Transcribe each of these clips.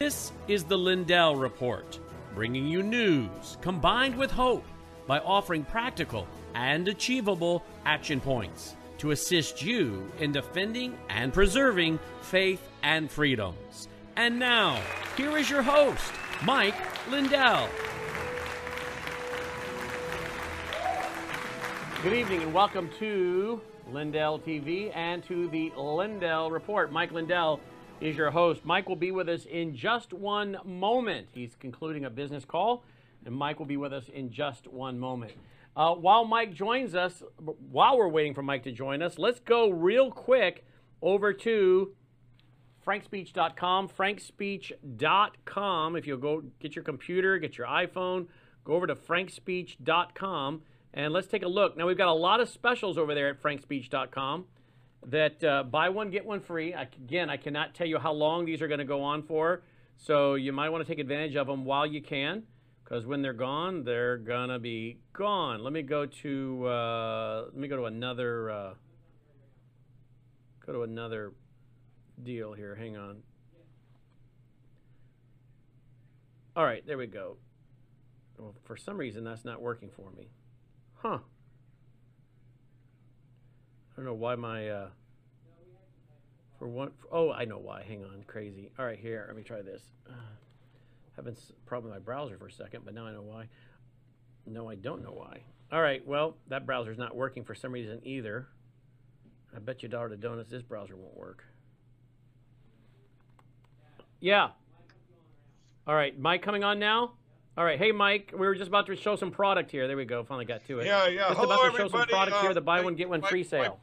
This is the Lindell Report, bringing you news combined with hope by offering practical and achievable action points to assist you in defending and preserving faith and freedoms. And now, here is your host, Mike Lindell. Good evening and welcome to Lindell TV and to the Lindell Report. Mike Lindell is your host. Mike will be with us in just one moment. He's concluding a business call, and Mike will be with us in just one moment. Uh, while Mike joins us, while we're waiting for Mike to join us, let's go real quick over to frankspeech.com. Frankspeech.com. If you'll go get your computer, get your iPhone, go over to frankspeech.com and let's take a look. Now, we've got a lot of specials over there at frankspeech.com that uh, buy one, get one free. I, again, I cannot tell you how long these are going to go on for. So you might want to take advantage of them while you can because when they're gone, they're going to be gone. Let me go to, uh, let me go to another, uh, go to another deal here. Hang on. All right, there we go. Well, for some reason, that's not working for me. Huh. I don't know why my, uh, for one, for, oh, I know why. Hang on, crazy. All right, here, let me try this. Uh, having a problem with my browser for a second, but now I know why. No, I don't know why. All right, well, that browser's not working for some reason either. I bet you dollar to donuts this browser won't work. Yeah. All right, Mike coming on now? All right, hey Mike, we were just about to show some product here. There we go. Finally got to it. Yeah, yeah. Just Hello, about to everybody. show some product uh, here. The buy one get one free sale.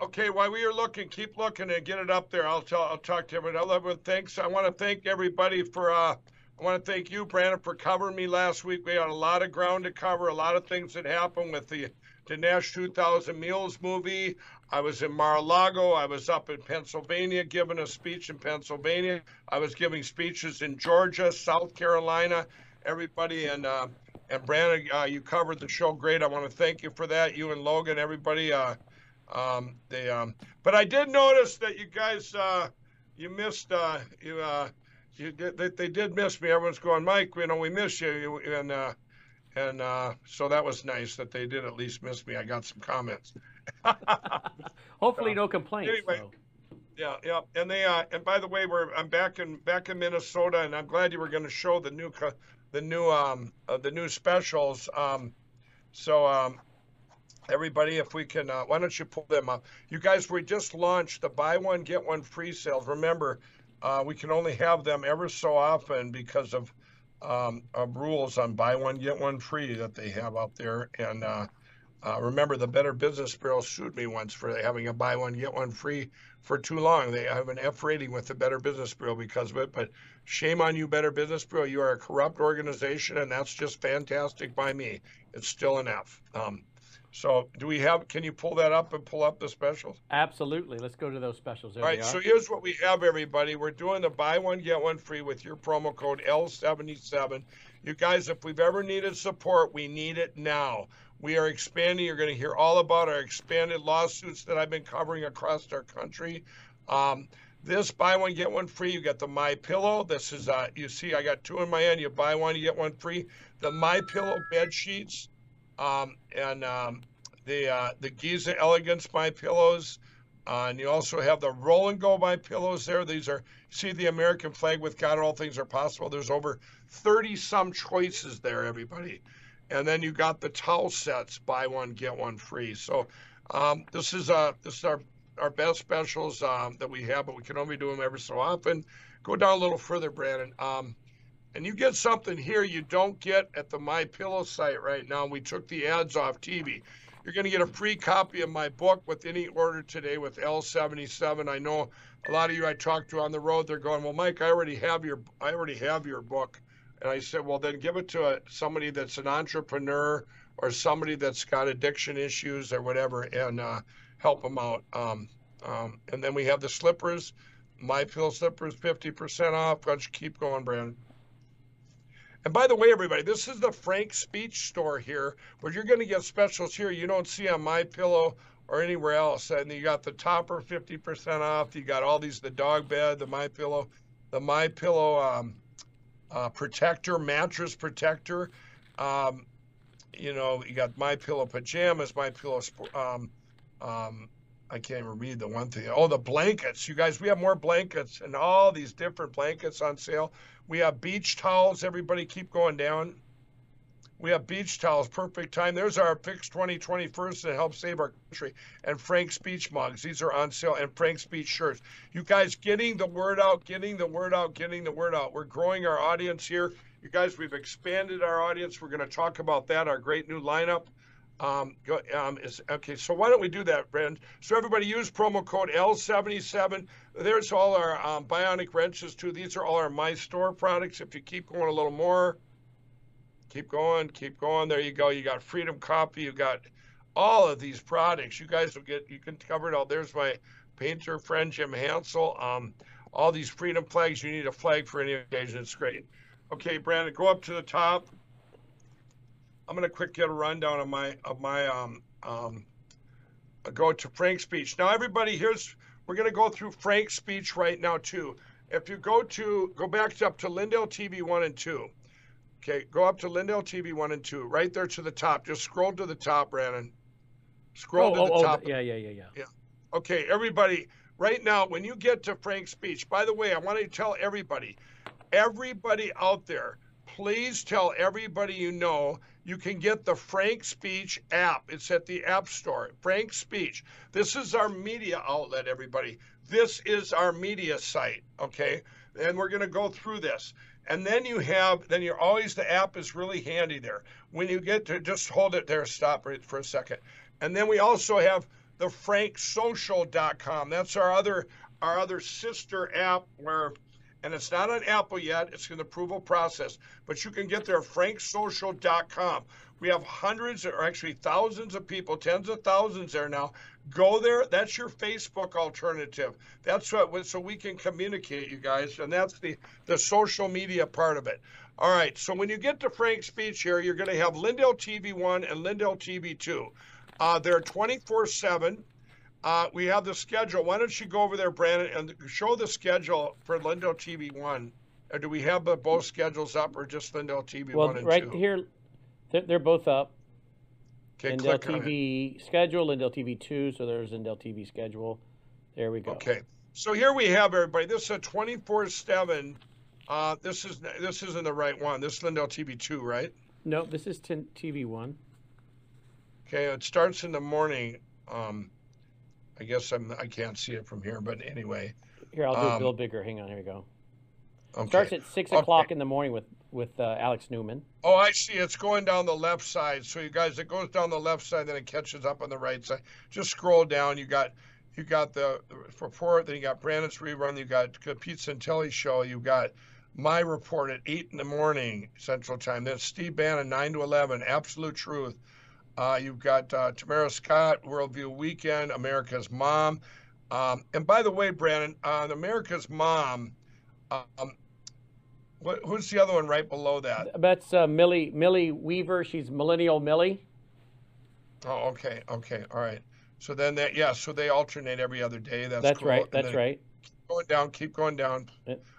Okay, while we are looking, keep looking and get it up there. I'll tell. I'll talk to everyone. Thanks. I want to thank everybody for. uh I want to thank you, Brandon, for covering me last week. We had a lot of ground to cover, a lot of things that happened with the Nash 2000 Mules movie. I was in Mar-a-Lago. I was up in Pennsylvania giving a speech in Pennsylvania. I was giving speeches in Georgia, South Carolina. Everybody and uh, and Brandon, uh, you covered the show great. I want to thank you for that. You and Logan, everybody. Uh, um, they, um, but I did notice that you guys, uh, you missed, uh, you, uh, you did, they, they did miss me. Everyone's going, Mike, you know, we miss you. and, uh, and, uh, so that was nice that they did at least miss me. I got some comments. Hopefully, no complaints. anyway. though. Yeah, yeah, and they uh, and by the way, we're I'm back in back in Minnesota, and I'm glad you were going to show the new the new um uh, the new specials. Um, so um, everybody, if we can, uh, why don't you pull them up? You guys, we just launched the buy one get one free sales. Remember, uh, we can only have them ever so often because of um, of rules on buy one get one free that they have out there, and. Uh, uh, remember, the Better Business Bureau sued me once for having a buy one get one free for too long. They have an F rating with the Better Business Bureau because of it. But shame on you, Better Business Bureau. You are a corrupt organization, and that's just fantastic by me. It's still an F. Um, so, do we have? Can you pull that up and pull up the specials? Absolutely. Let's go to those specials. There All right, so here's what we have, everybody. We're doing the buy one, get one free with your promo code L77. You guys, if we've ever needed support, we need it now. We are expanding. You're going to hear all about our expanded lawsuits that I've been covering across our country. Um, this buy one get one free. You got the My Pillow. This is uh, you see, I got two in my hand. You buy one, you get one free. The My Pillow bed sheets, um, and um, the uh, the Giza Elegance My Pillows. Uh, and you also have the roll and go my pillows there. These are see the American flag with God all things are possible. There's over 30 some choices there, everybody. And then you got the towel sets, buy one get one free. So um, this is uh this is our our best specials um, that we have, but we can only do them every so often. Go down a little further, Brandon. Um, and you get something here you don't get at the My Pillow site right now. We took the ads off TV. You're going to get a free copy of my book with any order today with L77. I know a lot of you I talked to on the road. They're going, well, Mike, I already have your I already have your book. And I said, well, then give it to a, somebody that's an entrepreneur or somebody that's got addiction issues or whatever, and uh, help them out. Um, um, and then we have the slippers, my pill slippers, 50% off. You keep going, Brandon? And by the way, everybody, this is the Frank Speech store here, where you're going to get specials here you don't see on My Pillow or anywhere else. And you got the topper 50% off. You got all these, the dog bed, the My Pillow, the My Pillow um, uh, protector, mattress protector. Um, you know, you got My Pillow pajamas, My Pillow. Um, um, I can't even read the one thing. Oh, the blankets. You guys, we have more blankets and all these different blankets on sale. We have beach towels. Everybody keep going down. We have beach towels, perfect time. There's our Fix 2021st to help save our country. And Frank Speech mugs. These are on sale. And Frank Speech shirts. You guys getting the word out, getting the word out, getting the word out. We're growing our audience here. You guys, we've expanded our audience. We're going to talk about that, our great new lineup. Um, go, um, is, okay, so why don't we do that, Brand? So everybody use promo code L77. There's all our um, bionic wrenches too. These are all our My Store products. If you keep going a little more, keep going, keep going. There you go. You got Freedom Coffee. You got all of these products. You guys will get. You can cover it all. There's my painter friend Jim Hansel. Um, all these Freedom flags. You need a flag for any occasion. It's great. Okay, Brandon, go up to the top. I'm gonna quick get a rundown of my of my um um. Go to Frank Speech now. Everybody, here's we're gonna go through Frank Speech right now too. If you go to go back up to Lindell TV one and two. Okay, go up to Lindell TV one and two, right there to the top. Just scroll to the top, Brandon. Scroll oh, to the oh, top. Oh, yeah, yeah, yeah, yeah. Yeah. Okay, everybody, right now, when you get to Frank Speech, by the way, I want to tell everybody, everybody out there, please tell everybody you know you can get the Frank Speech app. It's at the App Store. Frank Speech. This is our media outlet, everybody. This is our media site, okay? And we're going to go through this. And then you have, then you're always, the app is really handy there. When you get to, just hold it there, stop right for a second. And then we also have the franksocial.com. That's our other, our other sister app where and it's not on Apple yet. It's in the approval process, but you can get there franksocial.com. We have hundreds or actually thousands of people, tens of thousands there now. Go there. That's your Facebook alternative. That's what so we can communicate, you guys, and that's the the social media part of it. All right. So when you get to Frank Speech here, you're going to have Lindell TV one and Lindell TV two. Uh, they're 24 seven. Uh, we have the schedule. Why don't you go over there, Brandon, and show the schedule for Lindell TV one? Or do we have the both schedules up, or just Lindell TV well, one and right two? here, they're both up. Okay, Lindell TV schedule, Lindell TV two. So there's Lindell TV schedule. There we go. Okay, so here we have everybody. This is a 24 seven. Uh, this is this isn't the right one. This is Lindell TV two, right? No, this is t- TV one. Okay, it starts in the morning. Um, I guess I'm I can't see it from here, but anyway. Here, I'll do it a Um, little bigger. Hang on, here we go. Okay. Starts at six Okay. o'clock in the morning with with uh, Alex Newman. Oh, I see. It's going down the left side. So you guys, it goes down the left side, then it catches up on the right side. Just scroll down. You got, you got the report. Then you got Brandon's rerun. You got Pete Santilli show. You got my report at eight in the morning Central Time. Then Steve Bannon nine to eleven. Absolute Truth. Uh, you've got uh, Tamara Scott, Worldview Weekend, America's Mom. Um, and by the way, Brandon, on America's Mom, um, what, who's the other one right below that? That's uh, Millie Millie Weaver. She's Millennial Millie. Oh, okay, okay, all right. So then that, yeah, so they alternate every other day. That's, That's cool. right. That's right. Keep going down, keep going down.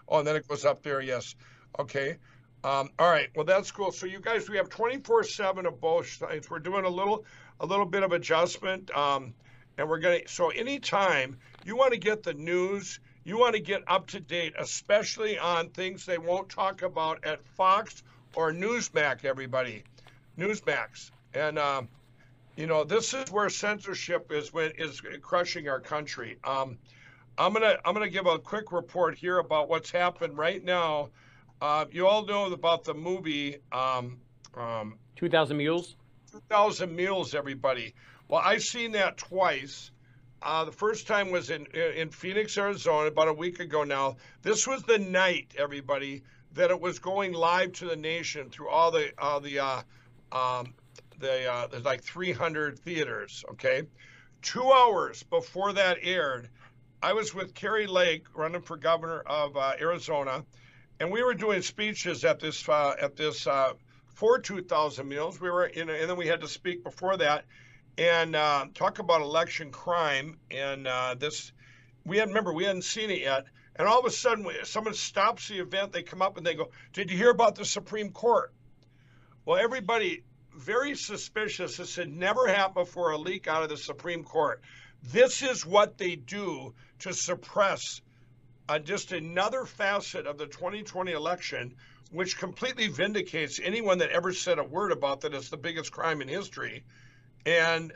Oh, and then it goes up there. Yes. Okay. Um, all right. Well, that's cool. So you guys, we have 24/7 of both sides. We're doing a little, a little bit of adjustment, um, and we're gonna. So anytime you want to get the news, you want to get up to date, especially on things they won't talk about at Fox or Newsmax. Everybody, Newsmax, and. Um, you know, this is where censorship is when is crushing our country. Um, I'm gonna I'm gonna give a quick report here about what's happened right now. Uh, you all know about the movie um, um, Two thousand mules. 2,000 Mules, everybody. Well, I've seen that twice. Uh, the first time was in in Phoenix, Arizona, about a week ago now. This was the night, everybody, that it was going live to the nation through all the all the uh, um, the uh, there's like 300 theaters. Okay, two hours before that aired, I was with Kari Lake, running for governor of uh, Arizona, and we were doing speeches at this uh, at this uh, for 2,000 mules. We were in, and then we had to speak before that and uh, talk about election crime. And uh, this, we had remember we hadn't seen it yet, And all of a sudden, someone stops the event, they come up and they go, Did you hear about the Supreme Court? Well, everybody, very suspicious. This had never happened before a leak out of the Supreme Court. This is what they do to suppress uh, just another facet of the 2020 election, which completely vindicates anyone that ever said a word about that it's the biggest crime in history. And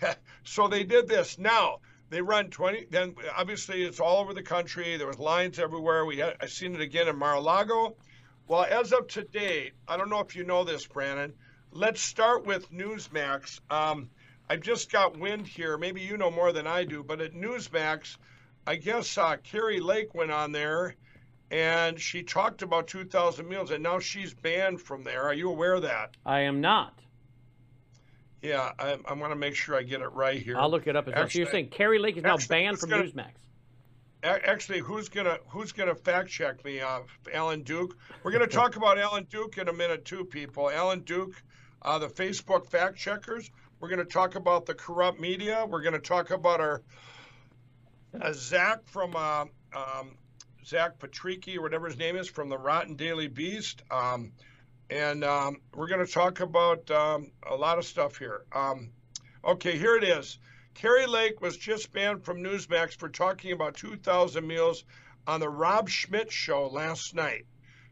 so they did this. Now they run 20. Then obviously it's all over the country. There was lines everywhere. We had, I seen it again in Mar-a-Lago. Well, as of today, I don't know if you know this, Brandon. Let's start with Newsmax. Um, I've just got wind here. Maybe you know more than I do, but at Newsmax, I guess uh, Kari Lake went on there and she talked about 2,000 mules, and now she's banned from there. Are you aware of that? I am not. Yeah, I, I want to make sure I get it right here. I'll look it up. As actually. You're saying Kari Lake is now banned from gonna, Newsmax? Actually, who's gonna who's gonna fact check me? Uh, Alan Duke. We're gonna talk about Alan Duke in a minute too, people. Alan Duke, uh, the Facebook fact checkers. We're gonna talk about the corrupt media. We're gonna talk about our uh, Zach from uh, um, Zach Patricky or whatever his name is from the Rotten Daily Beast. Um, and um, we're going to talk about um, a lot of stuff here. Um, okay, here it is. Kari Lake was just banned from Newsmax for talking about 2,000 mules on the Rob Schmitt show last night.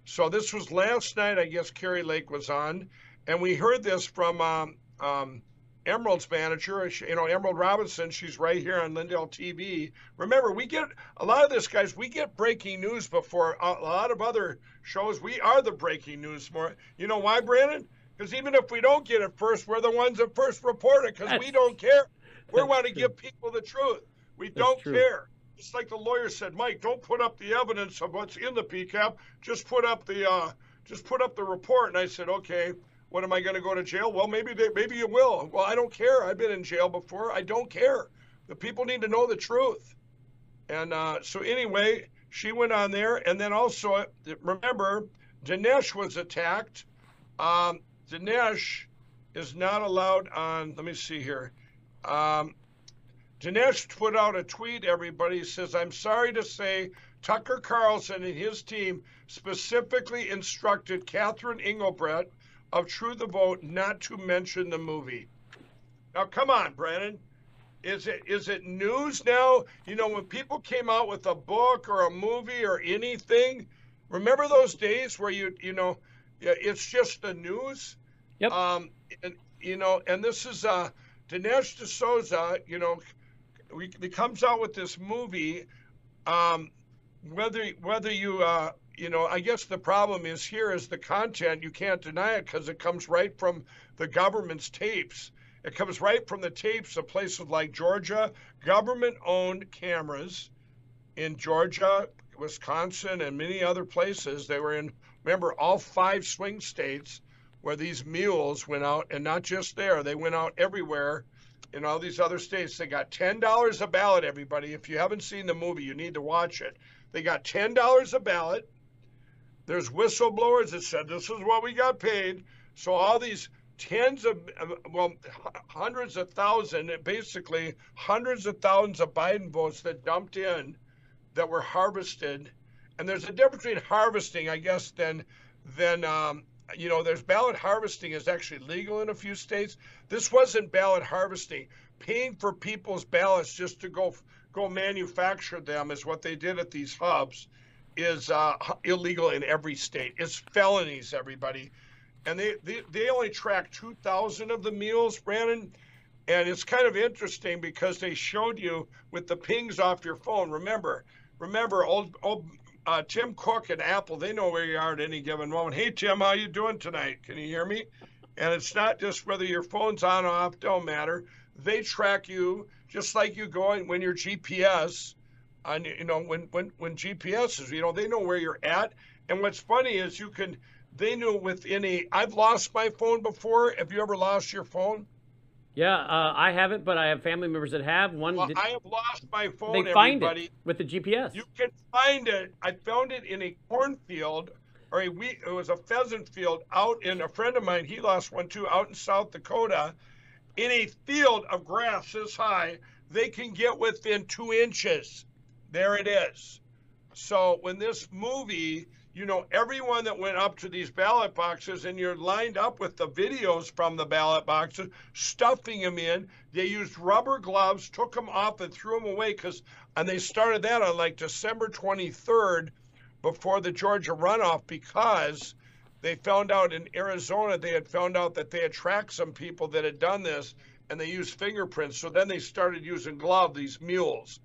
So this was last night, I guess Kari Lake was on, and we heard this from um, um, Emerald's manager, you know, Emerald Robinson, she's right here on Lindell TV. Remember, we get a lot of this, guys, we get breaking news before a lot of other shows. We are the breaking news more. You know why, Brandon? Because even if we don't get it first, we're the ones that first report it because we don't care. We want to give people the truth. We That's don't true. care. It's like the lawyer said, Mike, don't put up the evidence of what's in the PCAP. Just put up the uh, just put up the report. And I said, okay. What am I going to go to jail? Well, maybe they, maybe you will. Well, I don't care. I've been in jail before. I don't care. The people need to know the truth. And uh, so anyway, she went on there, and then also remember, Dinesh was attacked. Um, Dinesh is not allowed on. Let me see here. Um, Dinesh put out a tweet. Everybody says, "I'm sorry to say, Tucker Carlson and his team specifically instructed Catherine Engelbrecht." Of True the Vote not to mention the movie. Now, come on, Brandon. Is it is it news now? You know, when people came out with a book or a movie or anything, remember those days where you you know, it's just the news. Yep. Um, and you know, and this is uh, Dinesh D'Souza. You know, we, he comes out with this movie. Um, whether whether you uh, you know, I guess the problem is here is the content. You can't deny it because it comes right from the government's tapes. It comes right from the tapes of places like Georgia, government owned cameras in Georgia, Wisconsin, and many other places. They were in, remember, all five swing states where these mules went out, and not just there, they went out everywhere in all these other states. They got $10 a ballot, everybody. If you haven't seen the movie, you need to watch it. They got $10 a ballot there's whistleblowers that said this is what we got paid. So all these tens of, well, hundreds of thousands, basically hundreds of thousands of Biden votes that dumped in that were harvested. And there's a difference between harvesting, I guess, than than um, you know. There's ballot harvesting is actually legal in a few states. This wasn't ballot harvesting. Paying for people's ballots just to go go manufacture them is what they did at these hubs is uh, illegal in every state. It's felonies, everybody. And they, they, they only track 2,000 of the mules, Brandon. And it's kind of interesting because they showed you with the pings off your phone. Remember, remember, old, old uh, Tim Cook and Apple, they know where you are at any given moment. Hey, Tim, how you doing tonight? Can you hear me? And it's not just whether your phone's on or off, don't matter. They track you just like you go when your GPS on you know when when when GPS is you know they know where you're at. And what's funny is you can they knew within a I've lost my phone before. Have you ever lost your phone? Yeah, uh, I haven't, but I have family members that have. One, well, did, I have lost my phone. They find everybody. it with the GPS. You can find it. I found it in a cornfield, or a wheat. It was a pheasant field out in a friend of mine. He lost one too, out in South Dakota, in a field of grass this high. They can get within two inches there it is. so when this movie, you know, everyone that went up to these ballot boxes and you're lined up with the videos from the ballot boxes, stuffing them in. They used rubber gloves, took them off, and threw them away because, and they started that on like December 23rd before the Georgia runoff because they found out in Arizona, they had found out that they had tracked some people that had done this and they used fingerprints. So then they started using gloves, these mules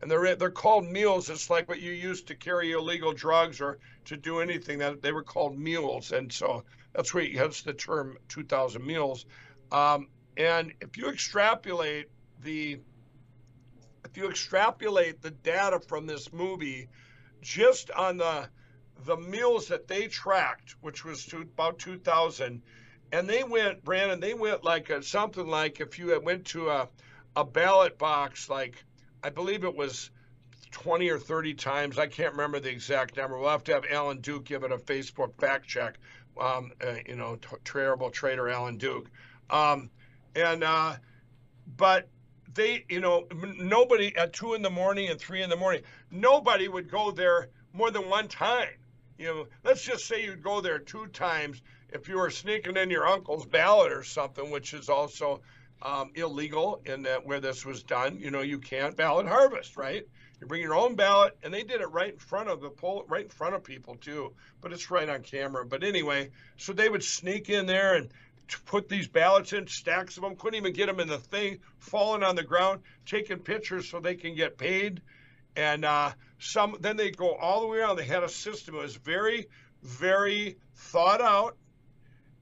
and they're they're called mules. It's like what you use to carry illegal drugs or to do anything. That they were called mules, and so that's where that's the term 2,000 mules. Um, and if you extrapolate the if you extrapolate the data from this movie, just on the the mules that they tracked, which was to about 2,000, and they went, Brandon, they went like a, something like if you went to a a ballot box like I believe it was 20 or 30 times. I can't remember the exact number. We'll have to have Alan Duke give it a Facebook fact check. Um, uh, you know, t- terrible traitor Alan Duke. Um, and uh, but they, you know, nobody at two in the morning and three in the morning, nobody would go there more than one time. You know, let's just say you'd go there two times if you were sneaking in your uncle's ballot or something, which is also um, illegal in that where this was done. You know, you can't ballot harvest, right? You bring your own ballot, and they did it right in front of the poll, right in front of people too. But it's right on camera. But anyway, so they would sneak in there and put these ballots in, stacks of them, couldn't even get them in the thing, falling on the ground, taking pictures so they can get paid. And uh, some, then they go all the way around. They had a system. It was very, very thought out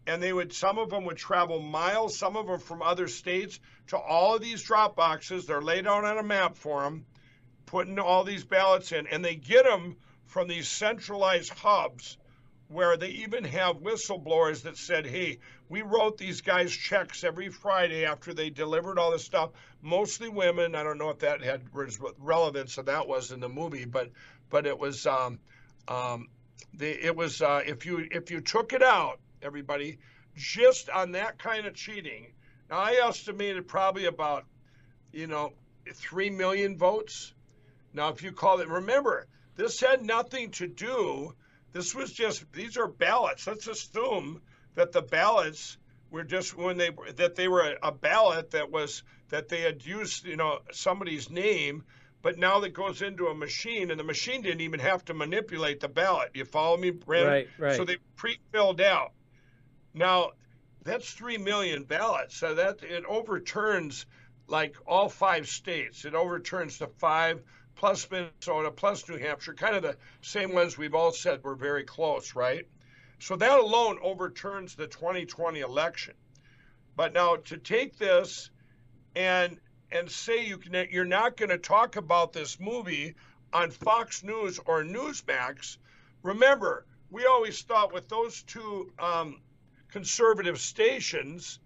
and they would some of them would travel miles some of them from other states to all of these drop boxes. They're laid out on a map for them putting all these ballots in. And they get them from these centralized hubs where they even have whistleblowers that said hey we wrote these guys checks every friday after they delivered all this stuff mostly women. I don't know if that had relevance of that was in the movie but but it was um, um, the, it was uh, if you if you took it out everybody, just on that kind of cheating. Now, I estimated probably about, you know, 3 million votes. Now, if you call it, remember, this had nothing to do, this was just, these are ballots. Let's assume that the ballots were just when they, that they were a, a ballot that was, that they had used, you know, somebody's name but now that goes into a machine, and the machine didn't even have to manipulate the ballot. You follow me, Brandon? Right, right. So they pre-filled out. Now, that's 3 million ballots. So that it overturns like all five states. It overturns the five plus Minnesota plus New Hampshire, kind of the same ones we've all said were very close, right? So that alone overturns the 2020 election. But now to take this and and say you can, you're not going to talk about this movie on Fox News or Newsmax, remember we always thought with those two um, conservative stations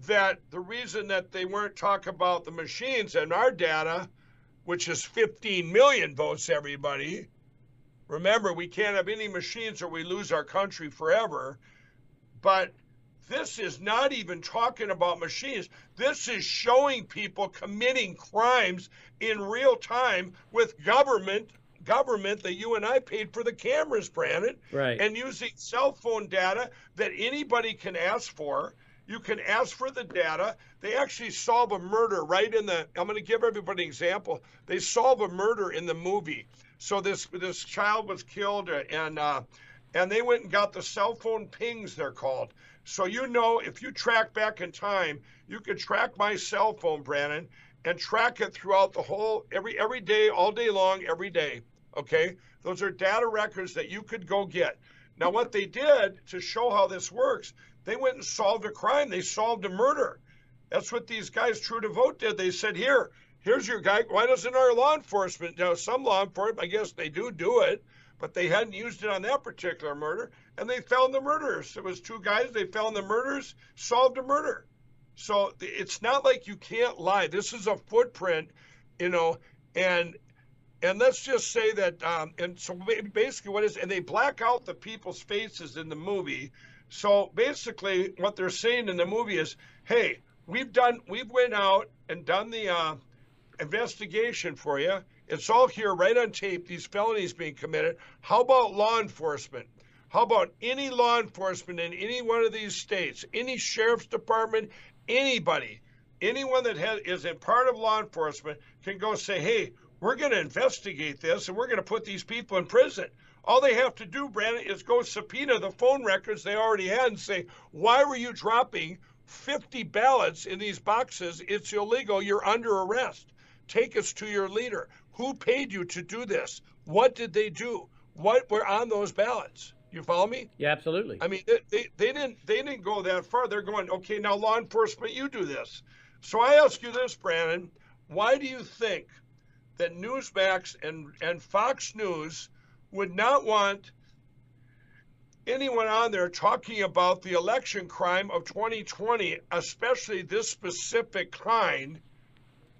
that the reason that they weren't talking about the machines and our data, which is 15 million votes, everybody. Remember, we can't have any machines or we lose our country forever. But this is not even talking about machines. This is showing people committing crimes in real time with government government that you and I paid for the cameras, Brandon. Right. And using cell phone data that anybody can ask for. You can ask for the data. They actually solve a murder right in the. I'm going to give everybody an example. They solve a murder in the movie. So this this child was killed, uh, and uh, and they went and got the cell phone pings. They're called. So you know, if you track back in time, you could track my cell phone, Brandon, and track it throughout the whole every every day, all day long, every day. Okay, those are data records that you could go get. Now, what they did to show how this works, they went and solved a crime. They solved a murder. That's what these guys, True the Vote, did. They said, "Here, here's your guy. Why doesn't our law enforcement? Now, some law enforcement, I guess they do do it, but they hadn't used it on that particular murder, and they found the murderers. It was two guys. They found the murderers, solved a murder. So it's not like you can't lie. This is a footprint, you know, and and let's just say that um, and so basically what is and they black out the people's faces in the movie so basically what they're saying in the movie is hey we've done we've went out and done the uh, investigation for you It's all here right on tape, these felonies being committed. How about law enforcement? How about any law enforcement in any one of these states, any sheriff's department, anybody, anyone that has, is a part of law enforcement can go say, hey, we're going to investigate this and we're going to put these people in prison. All they have to do, Brandon, is go subpoena the phone records they already had and say, why were you dropping 50 ballots in these boxes? It's illegal. You're under arrest. Take us to your leader. Who paid you to do this? What did they do? What were on those ballots? You follow me? Yeah, absolutely. I mean, they, they, they didn't they didn't go that far. They're going, okay, now law enforcement, you do this. So I ask you this, Brandon, why do you think that Newsmax and, and Fox News would not want anyone on there talking about the election crime of 2020, especially this specific kind,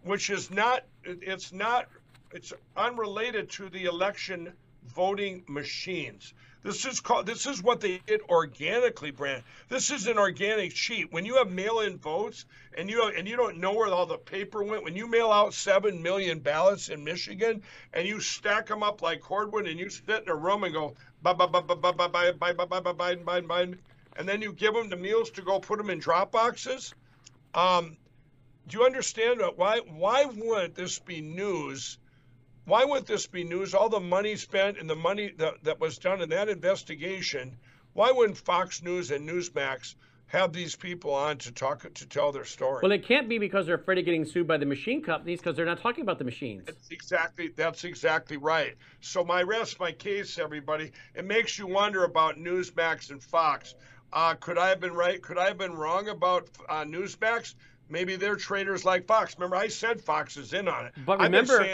which is not, it's not, it's unrelated to the election voting machines. This is called. This is what they did organically, Brand. This is an organic cheat. When you have mail-in votes and you and you don't know where all the paper went, when you mail out seven million ballots in Michigan and you stack them up like cordwood and you sit in a room and go bye bye bye and then you give them the mules to go put them in drop boxes. Um, do you understand why? Why wouldn't this be news? Why would this be news? All the money spent and the money that, that was done in that investigation, why wouldn't Fox News and Newsmax have these people on to talk to tell their story? Well, it can't be because they're afraid of getting sued by the machine companies because they're not talking about the machines. That's exactly that's exactly right. So my rest my case, everybody. It makes you wonder about Newsmax and Fox. Uh, could I have been right? Could I have been wrong about uh, Newsmax? Maybe they're traitors like Fox. Remember, I said Fox is in on it. But remember,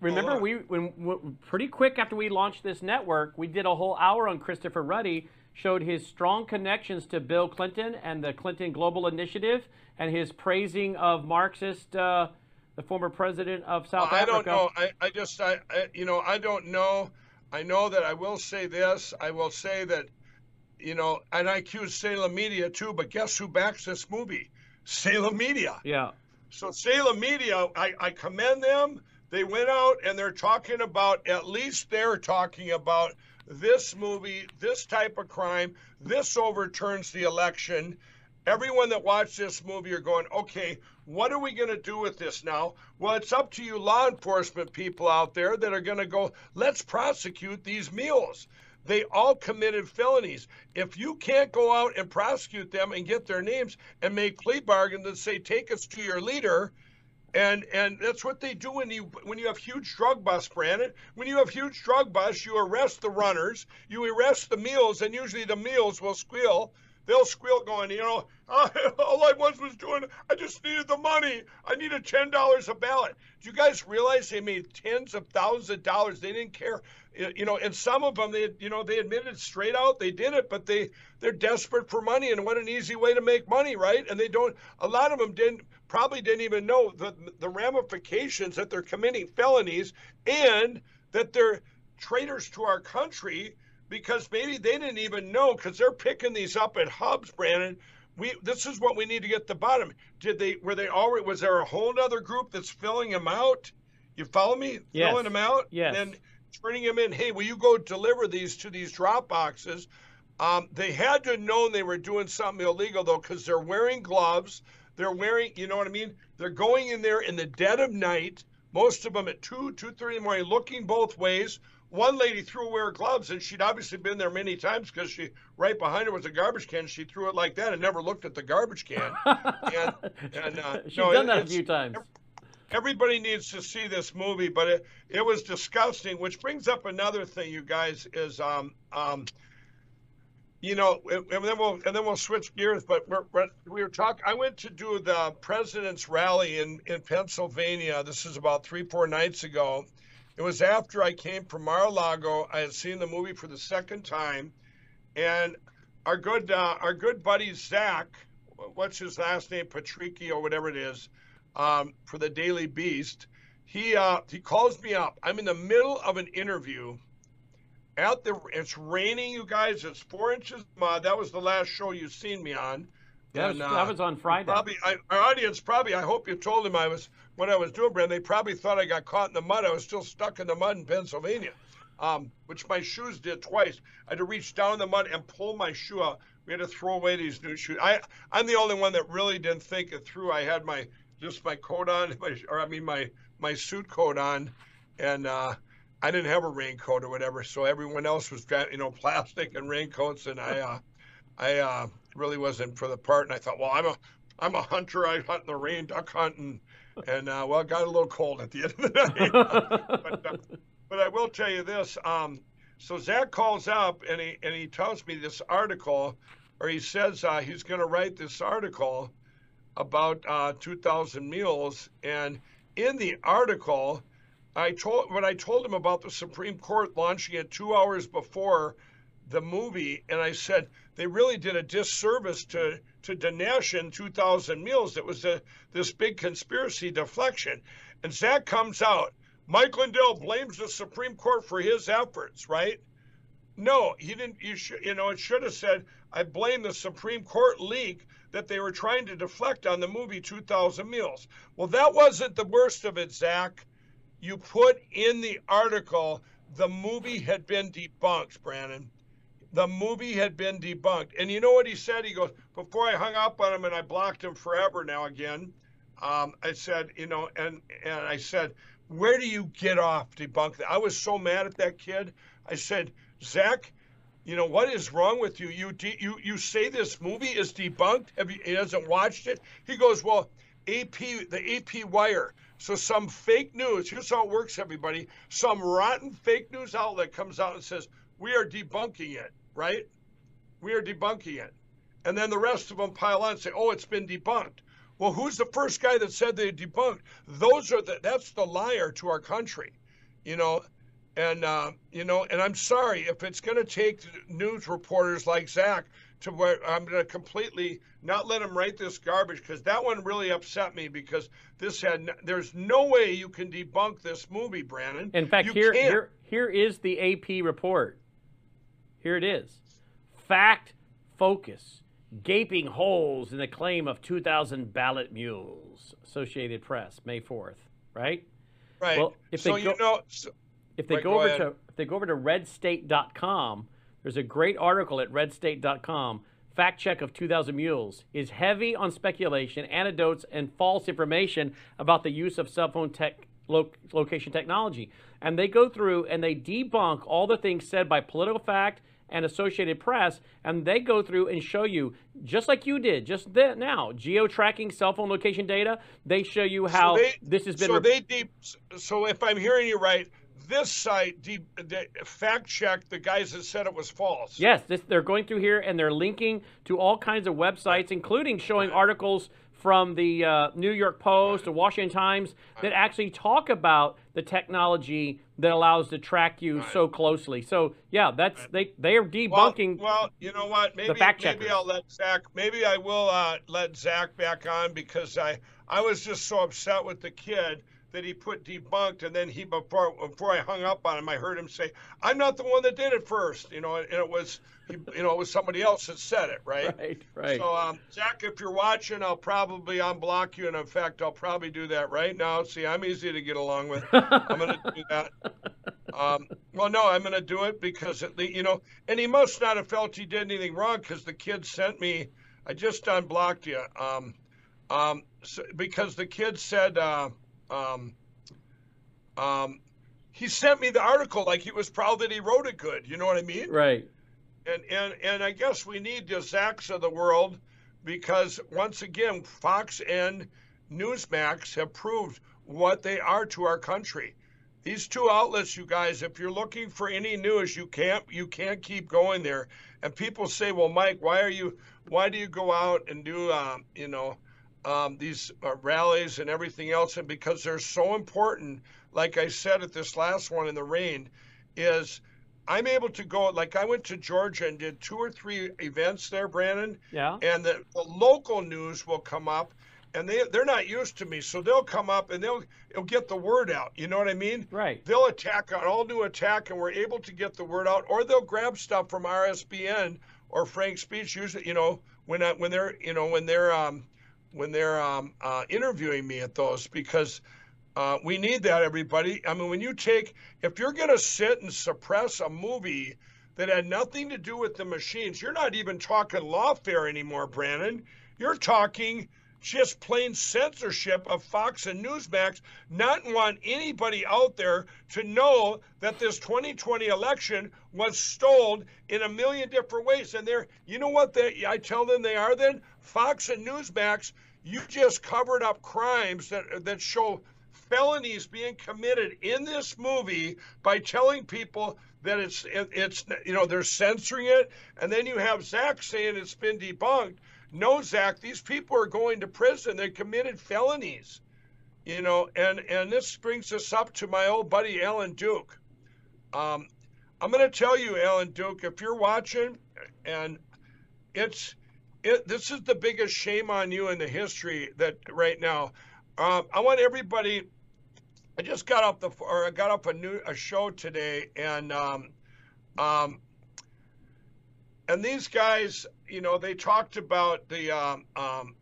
Remember, we when, pretty quick after we launched this network, we did a whole hour on Christopher Ruddy, showed his strong connections to Bill Clinton and the Clinton Global Initiative, and his praising of Marxist, uh, the former president of South well, Africa. I don't know. I, I just, I, I, you know, I don't know. I know that I will say this. I will say that, you know, and I accuse Salem Media too. But guess who backs this movie? Salem Media. Yeah. So Salem Media, I, I commend them they went out and they're talking about, at least they're talking about this movie, this type of crime, this overturns the election. Everyone that watched this movie are going, okay, what are we going to do with this now? Well, it's up to you law enforcement people out there that are going to go, let's prosecute these mules. They all committed felonies. If you can't go out and prosecute them and get their names and make plea bargains and say, take us to your leader, and and that's what they do when you when you have huge drug busts, Brandon. When you have huge drug busts, you arrest the runners, you arrest the mules, and usually the mules will squeal. They'll squeal, going, you know, all I was was doing. I just needed the money. I needed ten dollars a ballot. Do you guys realize they made tens of thousands of dollars? They didn't care, you know. And some of them, they, you know, they admitted straight out they did it, but they they're desperate for money, and what an easy way to make money, right? And they don't. A lot of them didn't probably didn't even know the, the ramifications that they're committing felonies and that they're traitors to our country because maybe they didn't even know because they're picking these up at hubs, Brandon. We this is what we need to get to the bottom. Did they were they already was there a whole other group that's filling them out? You follow me? Yes. Filling them out? Yes. And turning them in. Hey, will you go deliver these to these drop boxes? Um, they had to have known they were doing something illegal though, because they're wearing gloves. They're wearing, you know what I mean? They're going in there in the dead of night, most of them at 2, 2.30 in the morning, looking both ways. One lady threw away her gloves, and she'd obviously been there many times because she right behind her was a garbage can. She threw it like that and never looked at the garbage can. and, and uh, she's no, done that a few times. Everybody needs to see this movie, but it, it was disgusting. Which brings up another thing, you guys, is um, um, you know, and then we'll and then we'll switch gears. But we're, we're, we were talking. I went to do the president's rally in in Pennsylvania. This is about three four nights ago. It was after I came from Mar-a-Lago. I had seen the movie for the second time, and our good uh, our good buddy Zach, what's his last name, Patricky or whatever it is, um, for the Daily Beast. He uh, he calls me up. I'm in the middle of an interview out there. It's raining, you guys. It's four inches mud. That was the last show you've seen me on. That, And, was, uh, that was on Friday. Probably, I, our audience probably. I hope you told them I was what I was doing, Brandon. They probably thought I got caught in the mud. I was still stuck in the mud in Pennsylvania, um, which my shoes did twice. I had to reach down in the mud and pull my shoe out. We had to throw away these new shoes. I, I'm the only one that really didn't think it through. I had my just my coat on, my, or I mean my my suit coat on, and uh, I didn't have a raincoat or whatever. So everyone else was, you know, plastic and raincoats, and I, uh, I uh, really wasn't for the part. And I thought, well, I'm a I'm a hunter. I hunt in the rain, duck hunting, and uh, well, it got a little cold at the end of the day. but, uh, but I will tell you this. Um, so Zach calls up and he and he tells me this article, or he says uh, he's going to write this article about uh, 2,000 mules. And in the article, I told when I told him about the Supreme Court launching it two hours before the movie, and I said they really did a disservice to to Dinesh and 2,000 Mules. It was a, this big conspiracy deflection, and Zach comes out. Mike Lindell blames the Supreme Court for his efforts, right? No, he didn't. You should, you know, it should have said, "I blame the Supreme Court leak that they were trying to deflect on the movie 2,000 Mules." Well, that wasn't the worst of it, Zach. You put in the article the movie had been debunked, Brandon the movie had been debunked. And you know what he said? He goes, before I hung up on him and I blocked him forever now again, um, I said, you know, and, and I said, where do you get off debunk that? I was so mad at that kid. I said, Zach, you know, what is wrong with you? You, de- you, you say this movie is debunked. Have you, he hasn't watched it. He goes, well, AP, the AP wire. So some fake news, here's how it works, everybody. Some rotten fake news outlet comes out and says, we are debunking it, right? We are debunking it. And then the rest of them pile on and say, oh, it's been debunked. Well, who's the first guy that said they debunked? Those are the, that's the liar to our country, you know. And, uh, you know, and I'm sorry if it's going to take news reporters like Zach to where I'm going to completely not let him write this garbage because that one really upset me because this had, there's no way you can debunk this movie, Brandon. In fact, you here, can't. here, here is the AP report. Here it is. Fact focus. Gaping holes in the claim of 2,000 ballot mules. Associated Press, May 4th, right? Right. Well, if so they go- you know, so, If they Right, go, go over ahead. to if they go over to redstate.com, there's a great article at redstate.com. Fact check of 2000 mules is heavy on speculation, anecdotes, and false information about the use of cell phone tech lo- location technology. And they go through and they debunk all the things said by PolitiFact and Associated Press, and they go through and show you, just like you did just th- now, geo tracking cell phone location data. They show you how so they, this has been. so they deep. So if I'm hearing you right, this site deep, de, fact checked the guys that said it was false. Yes, this, they're going through here and they're linking to all kinds of websites, including showing articles from the uh, New York Post, the Washington Times, that actually talk about the technology that allows to track you so closely. So yeah, that's they they are debunking. well, you know what? Maybe maybe. I'll let Zach. Maybe I will uh, let Zach back on because I I was just so upset with the kid that he put debunked, and then he before before I hung up on him, I heard him say, "I'm not the one that did it first, you know, and it was you know it was somebody else that said it, right? right, right. So, um, Zach, if you're watching, I'll probably unblock you, and in fact, I'll probably do that right now. See, I'm easy to get along with. I'm going to do that. Um, well, no, I'm going to do it because, it, you know, and he must not have felt he did anything wrong because the kid sent me. I just unblocked you. Um, um, so, because the kid said, uh, um, um, he sent me the article like he was proud that he wrote it good. You know what I mean? right. and and and I guess we need the Zacks of the world because once again, Fox and Newsmax have proved what they are to our country. These two outlets, you guys, if you're looking for any news, you can't you can't keep going there. And people say, well, Mike, why are you why do you go out and do um, you know um, these uh, rallies and everything else? And because they're so important, like I said at this last one in the rain, is I'm able to go like I went to Georgia and did two or three events there, Brandon, Yeah. and the, the local news will come up and they they're not used to me, so they'll come up and they'll it'll get the word out. You know what I mean? Right. They'll attack an all new attack and we're able to get the word out, or they'll grab stuff from RSBN or Frank Speech, usually you know, when I, when they're you know when they're um, when they're um, uh, interviewing me at those because uh, we need that everybody. I mean, when you take if you're going to sit and suppress a movie that had nothing to do with the machines, you're not even talking lawfare anymore, Brandon. You're talking just plain censorship of Fox and Newsmax, not want anybody out there to know that this 2020 election was stolen in a million different ways. And they're, you know what they, I tell them they are then? Fox and Newsmax, you just covered up crimes that, that show felonies being committed in this movie by telling people that it's it, it's you know they're censoring it and then you have Zach saying it's been debunked no, Zach, these people are going to prison. They committed felonies, you know. And and this brings us up to my old buddy Alan Duke. Um, I'm going to tell you, Alan Duke, if you're watching, and it's it, this is the biggest shame on you in the history that right now. Um, I want everybody. I just got up the or I got up a new a show today, and um, um, and these guys, you know, they talked about the um, um,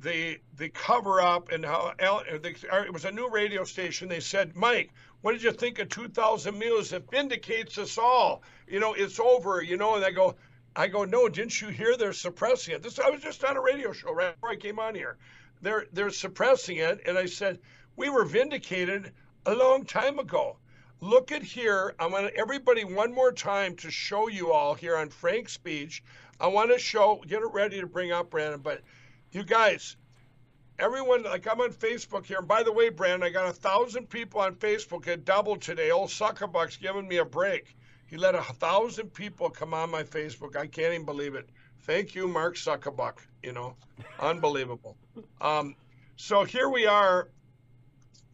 the the cover up and how it was a new radio station. They said, Mike, what did you think of 2,000 Mules? It vindicates us all. You know, it's over. You know, and I go, I go, no, didn't you hear they're suppressing it? This I was just on a radio show right before I came on here. They're they're suppressing it, and I said we were vindicated a long time ago. Look at here. I want everybody one more time to show you all here on Frank's speech. I want to show, get it ready to bring up Brandon, but you guys, everyone, like I'm on Facebook here. And by the way, Brandon, I got a thousand people on Facebook at double today. Old Suckerbuck's giving me a break. He let a thousand people come on my Facebook. I can't even believe it. Thank you, Mark Suckerbuck. You know, unbelievable. Um, so here we are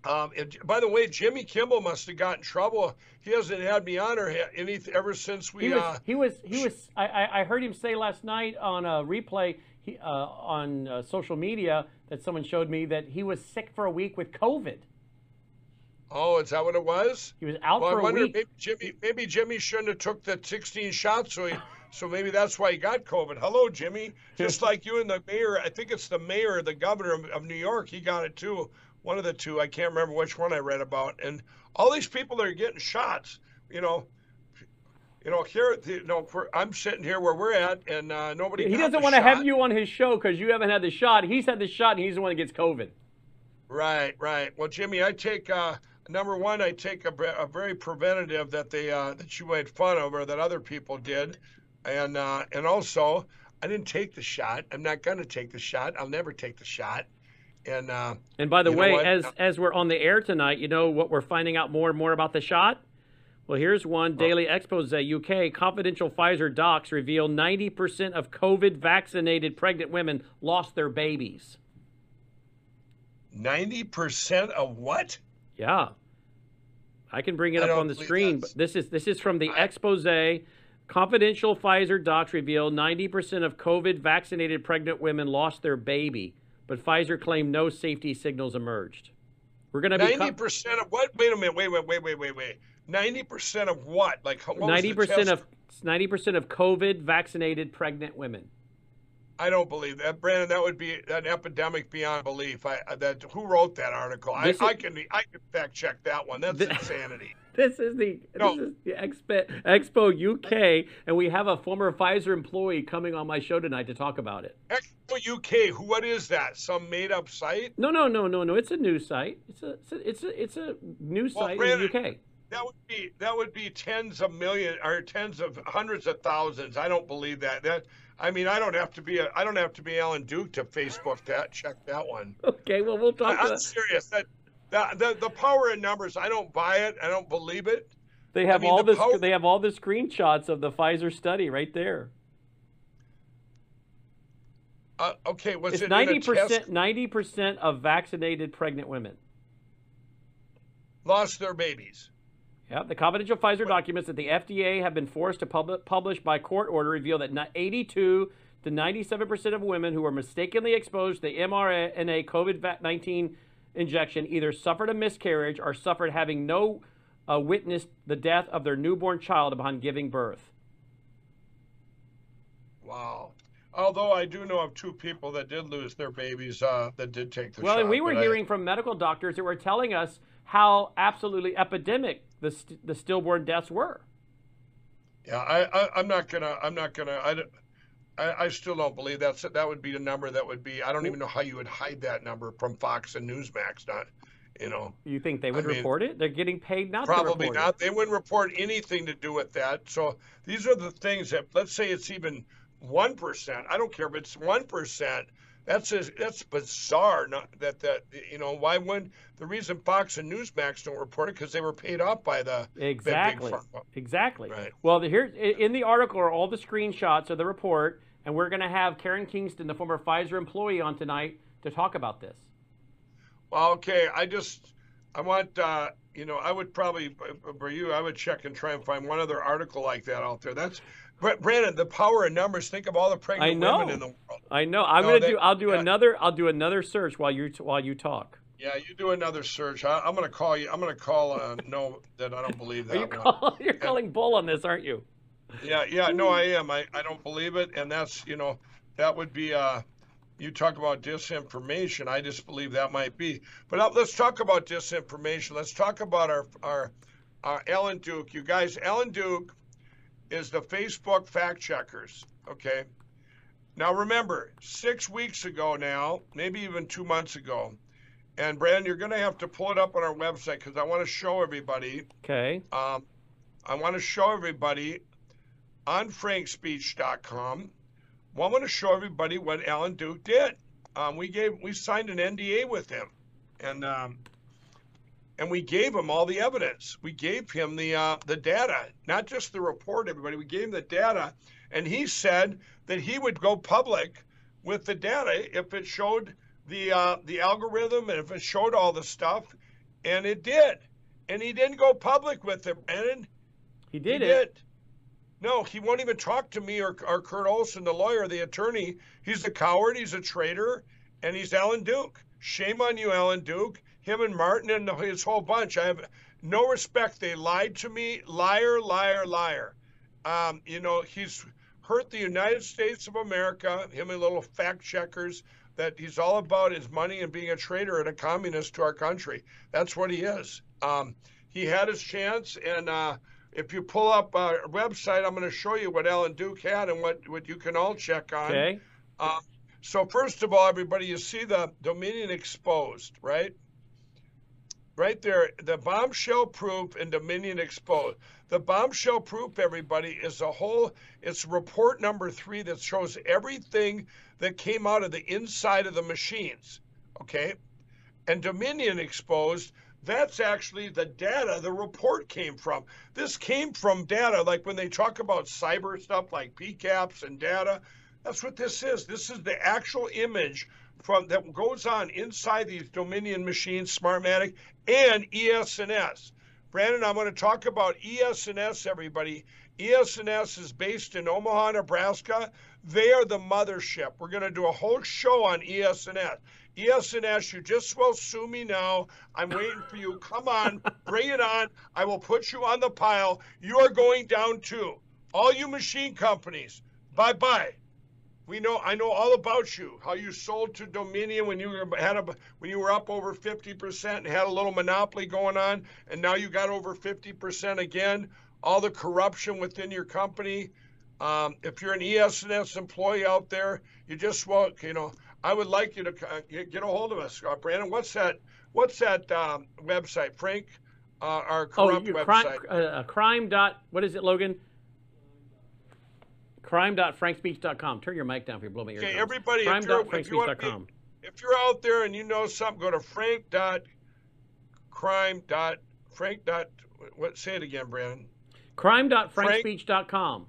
um, and by the way, Jimmy Kimmel must have got in trouble. He hasn't had me on or any ever since we. He was. Uh, he was. He was. I, I heard him say last night on a replay he, uh, on uh, social media that someone showed me that he was sick for a week with COVID. Oh, is that what it was? He was out well, for I wonder, a week. Maybe Jimmy, maybe Jimmy shouldn't have took the 16 shots, so he, so maybe that's why he got COVID. Hello, Jimmy. Just like you and the mayor, I think it's the mayor, the governor of, of New York, he got it too one of the two. I can't remember which one I read about. And all these people that are getting shots, you know, you know, here, you know, I'm sitting here where we're at, and uh, nobody. He doesn't want to have you on his show because you haven't had the shot. He's had the shot, and he's the one that gets COVID. Right, right. Well, Jimmy, I take uh, number one. I take a, a very preventative that they uh, that you made fun of or that other people did, and uh, and also I didn't take the shot. I'm not going to take the shot. I'll never take the shot. And uh, and by the way, as as we're on the air tonight, you know what we're finding out more and more about the shot. Well, here's one Daily Expose UK. Confidential Pfizer docs reveal 90% of COVID vaccinated pregnant women lost their babies. 90% of what? Yeah. I can bring it up on the screen, but this is this is from the I, expose. Confidential Pfizer docs reveal 90% of COVID vaccinated pregnant women lost their baby but Pfizer claimed no safety signals emerged. We're going to be ninety percent of what? Wait a minute. Wait, wait, wait, wait, wait, wait. Ninety percent of what? Like ninety percent of ninety percent of COVID vaccinated pregnant women. I don't believe that, Brandon. That would be an epidemic beyond belief. I that who wrote that article? I, is, I, can I can fact check that one. That's insanity. This is the no. this is the Expo, Expo UK, and we have a former Pfizer employee coming on my show tonight to talk about it. Expo UK, what is that? Some made-up site? No, no, no, no, no. It's a news site. It's a it's a it's a, it's a news well, site Brandon, in the UK. That would be that would be tens of million or tens of hundreds of thousands. I don't believe that. That I mean, I don't have to be a I don't have to be Alan Duke to Facebook that. Check that one. Okay, well we'll talk. I, am serious. That the, the, the power in numbers, I don't buy it. I don't believe it. They have I mean, all the this. They have all the screenshots of the Pfizer study right there. Uh, okay, was it's it ninety percent? Ninety percent of vaccinated pregnant women lost their babies. Yeah, the confidential Pfizer documents that the FDA have been forced to pub- publish by court order reveal that 82 to 97 percent of women who were mistakenly exposed to the mRNA COVID-19 injection either suffered a miscarriage or suffered having no uh, witnessed the death of their newborn child upon giving birth. Wow. Although I do know of two people that did lose their babies uh, that did take the well, shot. Well, and we were hearing I, from medical doctors that were telling us how absolutely epidemic the, st- the stillborn deaths were. Yeah, I, I, am not gonna, I'm not gonna, I, I, I still don't believe that's that would be the number that would be. I don't even know how you would hide that number from Fox and Newsmax. Not, you know. You think they would I mean, report it? They're getting paid not probably to report not. it. They wouldn't report anything to do with that. So these are the things that, let's say it's even one percent. I don't care if it's one percent. That's a, that's bizarre. Not that that you know why wouldn't the reason Fox and Newsmax don't report it because they were paid off by the exactly big exactly. Right. Well, the, here in the article are all the screenshots of the report, and we're going to have Karen Kingston, the former Pfizer employee, on tonight to talk about this. Well, okay. I just I want uh, you know I would probably for you I would check and try and find one other article like that out there. That's Brandon, the power of numbers. Think of all the pregnant I know. women in the world. I know. I'm No, gonna do. I'll do yeah. another. I'll do another search while you while you talk. Yeah, you do another search. I, I'm going to call you. I'm going to call. Uh, no, that I don't believe that Are you one. call, you're calling bull on this, aren't you? Yeah, yeah. No, I am. I, I don't believe it, and that's you know that would be. Uh, you talk about disinformation. I just believe that might be. But uh, let's talk about disinformation. Let's talk about our our, our Ellen Duke. You guys, Ellen Duke is the Facebook fact checkers. Okay. Now remember, six weeks ago now, maybe even two months ago, and Brandon, you're going to have to pull it up on our website because I want to show everybody. Okay. Um, I want to show everybody on frankspeech.com. Well, I want to show everybody what Alan Duke did. Um, we gave we signed an NDA with him, and um, and we gave him all the evidence. We gave him the uh, the data, not just the report. Everybody, we gave him the data, and he said that he would go public with the data if it showed the uh, the algorithm and if it showed all the stuff, and it did. And he didn't go public with it, Brandon. He did he it. Did. No, he won't even talk to me or, or Kurt Olsen, the lawyer, the attorney. He's a coward. He's a traitor, and he's Alan Duke. Shame on you, Alan Duke. Him and Martin and his whole bunch. I have no respect. They lied to me. Liar, liar, liar. Um, you know, he's hurt the United States of America. Him and little fact checkers. That he's all about his money and being a traitor and a communist to our country. That's what he is. Um, he had his chance, and uh, if you pull up our website, I'm going to show you what Alan Duke had and what, what you can all check on. Okay. Uh, so first of all, everybody, you see the Dominion exposed, right? Right there, the bombshell proof and Dominion exposed. The bombshell proof, everybody, is a whole. It's report number three that shows everything that came out of the inside of the machines. Okay, and Dominion exposed. That's actually the data the report came from. This came from data, like when they talk about cyber stuff like PCAPs and data. That's what this is. This is the actual image from that goes on inside these Dominion machines, Smartmatic and ES&S. Brandon, I'm going to talk about ES&S, everybody. ES&S is based in Omaha, Nebraska. They are the mothership. We're going to do a whole show on ES&S. ES&S, you just will sue me now. I'm waiting for you. Come on, bring it on. I will put you on the pile. You are going down too. All you machine companies, bye bye. We know I know all about you. How you sold to Dominion when you were had a when you were up over 50% and had a little monopoly going on, and now you got over 50% again. All the corruption within your company. Um, if you're an ES&S employee out there, you just well, you know, I would like you to uh, get a hold of us, uh, Brandon. What's that? What's that um, website, Frank? Uh, our corrupt oh, website. crime, uh, crime dot. What is it, Logan? Crime.frankspeech.com. Turn your mic down if you're blowing your Okay, eardrums. everybody, if you're, if, you want to Crime.frankspeech.com. be, if you're out there and you know something, go to frank dot crime dot frank dot what? Say it again, Brandon. Crime.frankspeech.com.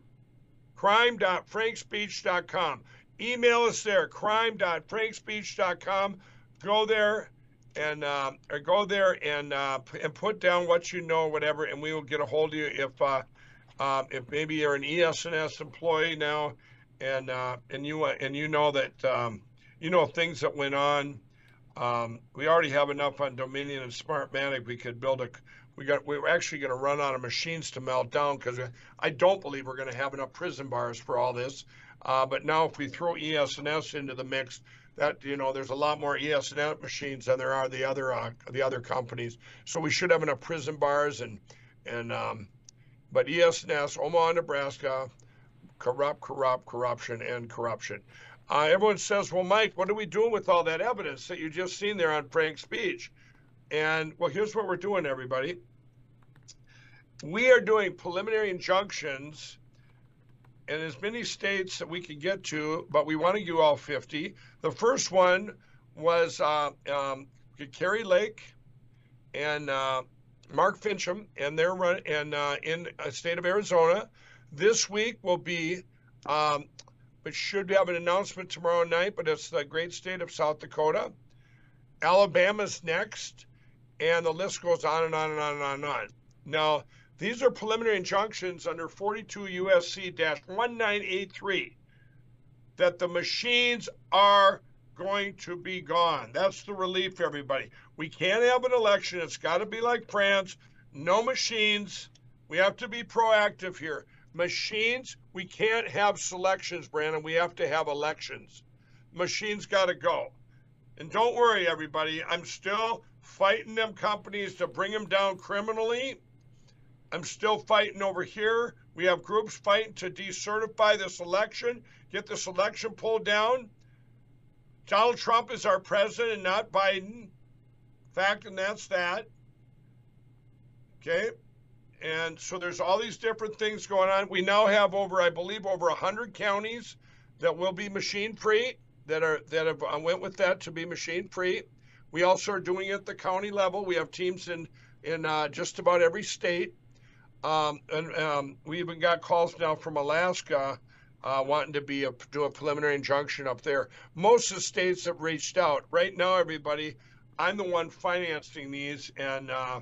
Crime.frankspeech.com. Email us there. Crime.frankspeech.com. Go there and uh, or go there and uh, and put down what you know, whatever, and we will get a hold of you if uh, um, if maybe you're an ES&S employee now, and uh, and you and you know that um, you know things that went on. Um, we already have enough on Dominion and Smartmatic. We could build a we got we're actually going to run out of machines to melt down because I don't believe we're going to have enough prison bars for all this. Uh, but now if we throw ES&S into the mix, that you know there's a lot more ES&S machines than there are the other uh, the other companies. So we should have enough prison bars and and um, but ES&S, Omaha, Nebraska, corrupt, corrupt, corruption, and corruption. Uh, everyone says, well, Mike, what are we doing with all that evidence that you just seen there on Frank's speech? And well, here's what we're doing, everybody. We are doing preliminary injunctions in as many states that we can get to, but we want to do all 50. The first one was uh, um, Lake and uh, Mark Finchem, and they're run and uh, in the state of Arizona. This week will be um, we should have an announcement tomorrow night, but it's the great state of South Dakota. Alabama's next, and the list goes on and on and on and on and on. Now, these are preliminary injunctions under 42 USC 1983 that the machines are going to be gone. That's the relief, everybody. We can't have an election. It's got to be like France no machines. We have to be proactive here. Machines, we can't have selections, Brandon. We have to have elections. Machines got to go. And don't worry, everybody. I'm still fighting them companies to bring them down criminally. I'm still fighting over here. We have groups fighting to decertify this election, get this election pulled down. Donald Trump is our president, and not Biden. Fact, and that's that. Okay. And so there's all these different things going on. We now have over, I believe, over 100 counties that will be machine free that are that have uh, went with that to be machine free. We also are doing it at the county level. We have teams in in uh, just about every state, um, and um, we even got calls now from Alaska uh, wanting to be a, do a preliminary injunction up there. Most of the states have reached out. Right now, everybody, I'm the one financing these, and uh,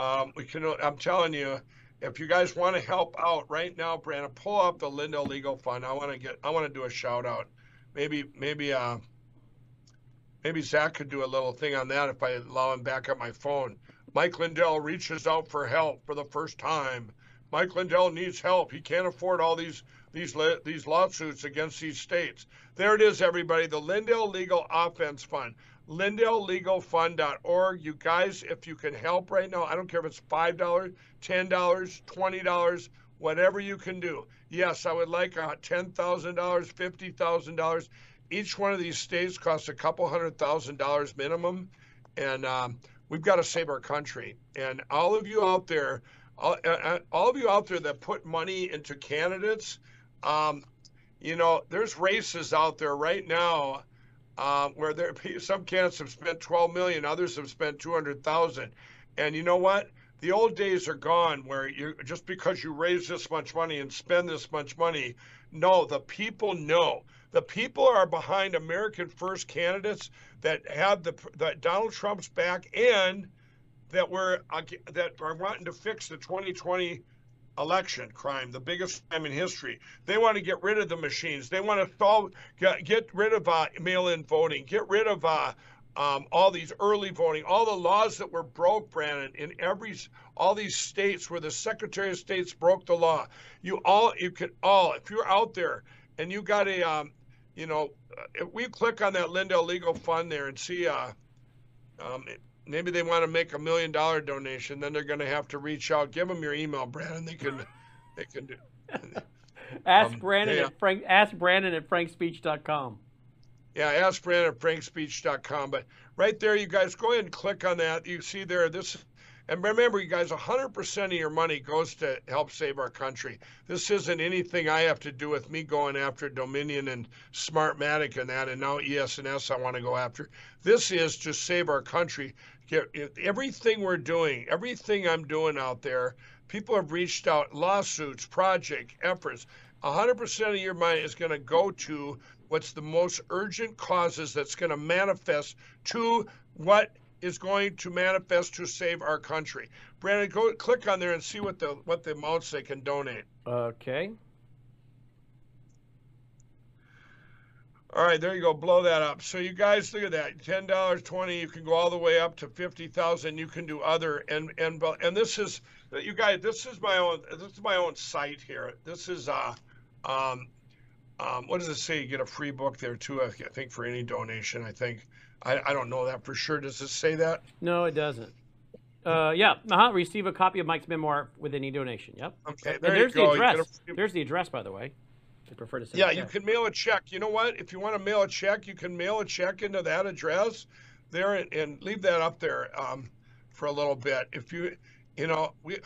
um, we can. I'm telling you, if you guys want to help out right now, Brandon, pull up the Lindell Legal Fund. I want to get. I want to do a shout out. Maybe maybe uh, maybe Zach could do a little thing on that if I allow him back on my phone. Mike Lindell reaches out for help for the first time. Mike Lindell needs help. He can't afford all these these these lawsuits against these states. There it is, everybody. The Lindell Legal Offense Fund. LindellLegalFund.org. You guys, if you can help right now, I don't care if it's $5, $10, $20, whatever you can do. Yes, I would like a $10,000, $50,000. Each one of these states costs a couple hundred thousand dollars minimum. And um, we've got to save our country. And all of you out there, all, uh, uh all of you out there that put money into candidates, um, you know, there's races out there right now uh, where there some candidates have spent 12 million, others have spent 200,000. And you know what? The old days are gone where you just because you raise this much money and spend this much money. No, the people know. The people are behind American First candidates that have the that Donald Trump's back and that were uh, that are wanting to fix the 2020 election crime, the biggest crime in history. They want to get rid of the machines. They want to solve, get, get rid of uh, mail-in voting, get rid of uh, um, all these early voting, all the laws that were broke, Brandon, in every all these states where the Secretary of States broke the law. You all, you could all, if you're out there and you got a, um, you know, uh, if we click on that Lindell Legal Fund there and see, uh, um, maybe they want to make a million dollar donation, then they're going to have to reach out. Give them your email, Brandon. They can, they can do. ask um, Brandon yeah. at Frank. Ask Brandon at frankspeech.com. Yeah, ask Brandon at frankspeech.com. But right there, you guys go ahead and click on that. You see there, this and remember, you guys, 100% of your money goes to help save our country. This isn't anything I have to do with me going after Dominion and Smartmatic and that, and now ES&S I want to go after. This is to save our country. Yeah, everything we're doing, everything I'm doing out there, people have reached out, lawsuits, project, efforts. 100% of your money is going to go to what's the most urgent causes that's going to manifest to what is going to manifest to save our country. Brandon, go click on there and see what the what the amounts they can donate. Okay. All right, there you go. Blow that up. So you guys look at that. Ten dollars, twenty. You can go all the way up to fifty thousand. You can do other and and and this is you guys. This is my own. This is my own site here. This is uh, um, um, what does it say? You get a free book there too. I think for any donation. I think. I, I don't know that for sure. Does it say that? No, it doesn't. Uh, yeah, uh-huh. receive a copy of Mike's memoir with any donation. Yep. Okay, there and there's the address. There's the address, by the way. I prefer to send. Yeah, you can mail a check. You know what? If you want to mail a check, you can mail a check into that address there and, and leave that up there um, for a little bit. If you, you know, we,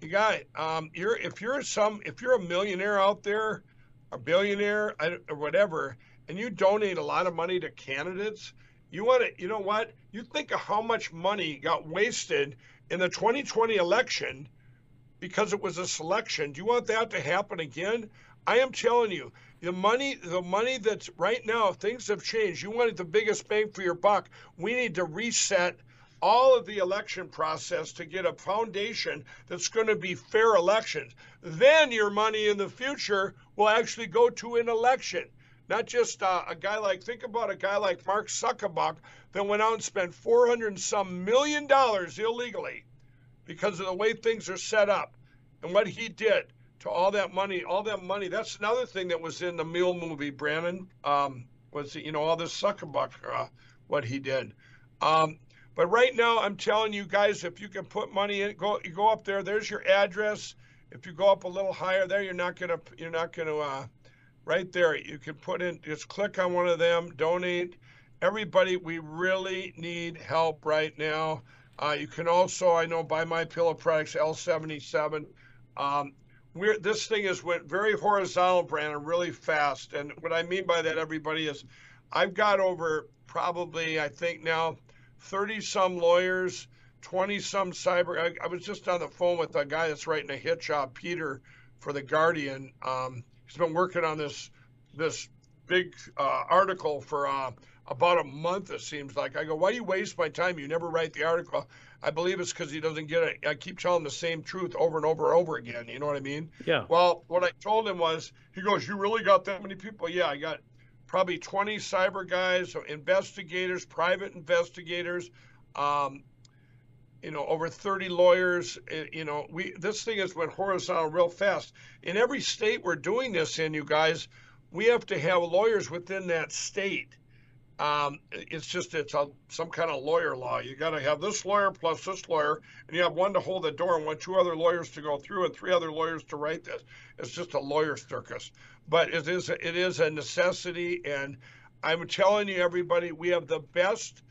you got, um, you're if you're some if you're a millionaire out there, a billionaire or whatever, and you donate a lot of money to candidates, you want to, you know what? You think of how much money got wasted in the 2020 election because it was a selection. Do you want that to happen again? I am telling you, the money, the money that's right now, things have changed. You wanted the biggest bang for your buck. We need to reset all of the election process to get a foundation that's going to be fair elections. Then your money in the future will actually go to an election. Not just uh, a guy like, think about a guy like Mark Zuckerberg that went out and spent 400 and some million dollars illegally because of the way things are set up and what he did to all that money, all that money. That's another thing that was in the Mill movie, Brandon. Um, was you know all this Zuckerberg, uh, what he did. Um, but right now, I'm telling you guys, if you can put money in, go you go up there. There's your address. If you go up a little higher there, you're not gonna you're not gonna uh, right there. You can put in just click on one of them, donate. Everybody, we really need help right now. Uh, you can also, I know, buy my pillow products L77. Um, we're, this thing has went very horizontal, Brandon, really fast. And what I mean by that, everybody, is I've got over probably, I think now, 30 some lawyers, 20 some cyber. I, I, was just on the phone with a guy that's writing a hit job, Peter, for the Guardian. Um, he's been working on this this big uh, article for uh, about a month. It seems like. I go, why do you waste my time? You never write the article. I believe it's because he doesn't get it. I keep telling the same truth over and over and over again. You know what I mean? Yeah. Well, what I told him was, he goes, "You really got that many people?" Yeah, I got probably 20 cyber guys, investigators, private investigators. Um, you know, over 30 lawyers. Eh, you know, we this thing has went horizontal real fast. In every state we're doing this in, you guys, we have to have lawyers within that state. Um, it's just it's a, some kind of lawyer law. You got to have this lawyer plus this lawyer, and you have one to hold the door and one two other lawyers to go through and three other lawyers to write this. It's just a lawyer circus, but it is it is a necessity, and I'm telling you, everybody, we have the best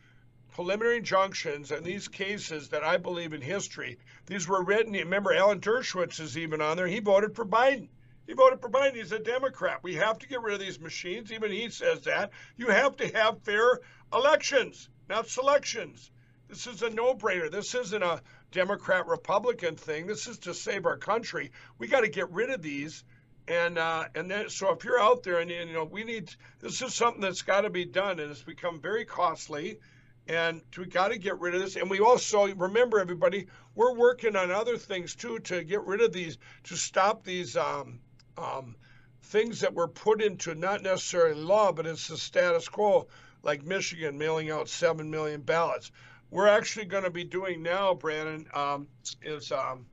preliminary injunctions in these cases that I believe in history. These were written. Remember, Alan Dershowitz is even on there. He voted for Biden. He voted for Biden. He's a Democrat. We have to get rid of these machines. Even he says that. You have to have fair elections, not selections. This is a no brainer. This isn't a Democrat Republican thing. This is to save our country. We got to get rid of these. And uh, and then so if you're out there and you know we need this is something that's got to be done and it's become very costly and we got to get rid of this. And we also remember everybody, we're working on other things too to get rid of these, to stop these um, um, things that were put into not necessarily law, but it's the status quo, like Michigan mailing out 7 million ballots. We're actually going to be doing now, Brandon, um, is, um,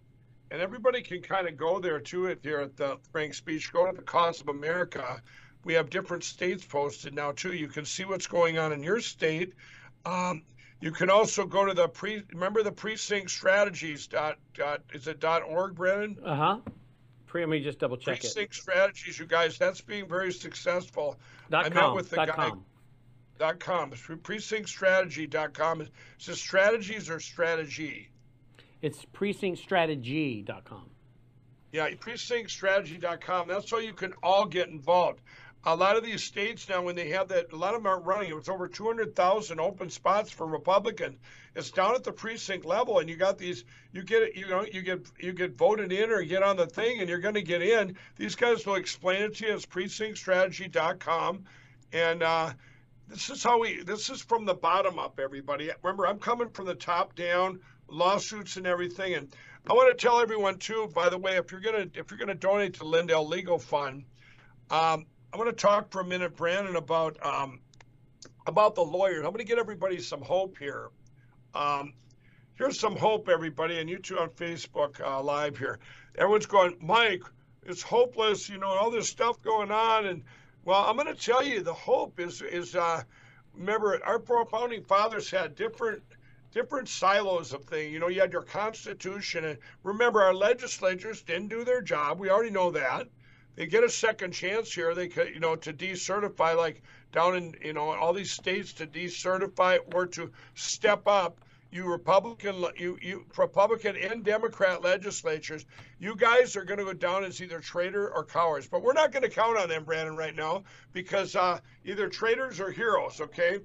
and everybody can kind of go there to it here at the Frank speech. Go to the Cause of America. We have different states posted now, too. You can see what's going on in your state. Um, you can also go to the pre. Remember the precinct strategies dot dot is it dot org, Brennan? Uh huh. Let me just double check Precinct it. strategies, you guys, that's being very successful. Dot I com, met with the dot guy. com. Dot com. Precinctstrategy.com. Is it strategies or strategy? It's precinctstrategy.com. Yeah, precinctstrategy.com. That's how you can all get involved a lot of these states now, when they have that, a lot of them aren't running. It was over 200,000 open spots for Republicans. It's down at the precinct level, and you got these. You get it, you know you get you get voted in or get on the thing, and you're going to get in. These guys will explain it to you. It's precinctstrategy.com, and uh, this is how we. This is from the bottom up, everybody. Remember, I'm coming from the top down, lawsuits and everything, and I want to tell everyone too. By the way, if you're gonna if you're gonna donate to Lindell Legal Fund. Um, I want to talk for a minute, Brandon, about um, about the lawyers. I'm going to get everybody some hope here. Um, here's some hope, everybody, and you two on Facebook uh, Live here. Everyone's going, Mike, it's hopeless, you know, all this stuff going on. And well, I'm going to tell you, the hope is is uh, remember our founding fathers had different different silos of things. You know, you had your Constitution, and remember, our legislatures didn't do their job. We already know that. They get a second chance here. They could, you know, to decertify, like down in, you know, all these states to decertify or to step up. You Republican, you you Republican and Democrat legislatures, you guys are going to go down as either traitor or cowards. But we're not going to count on them, Brandon, right now because uh, either traitors or heroes. Okay,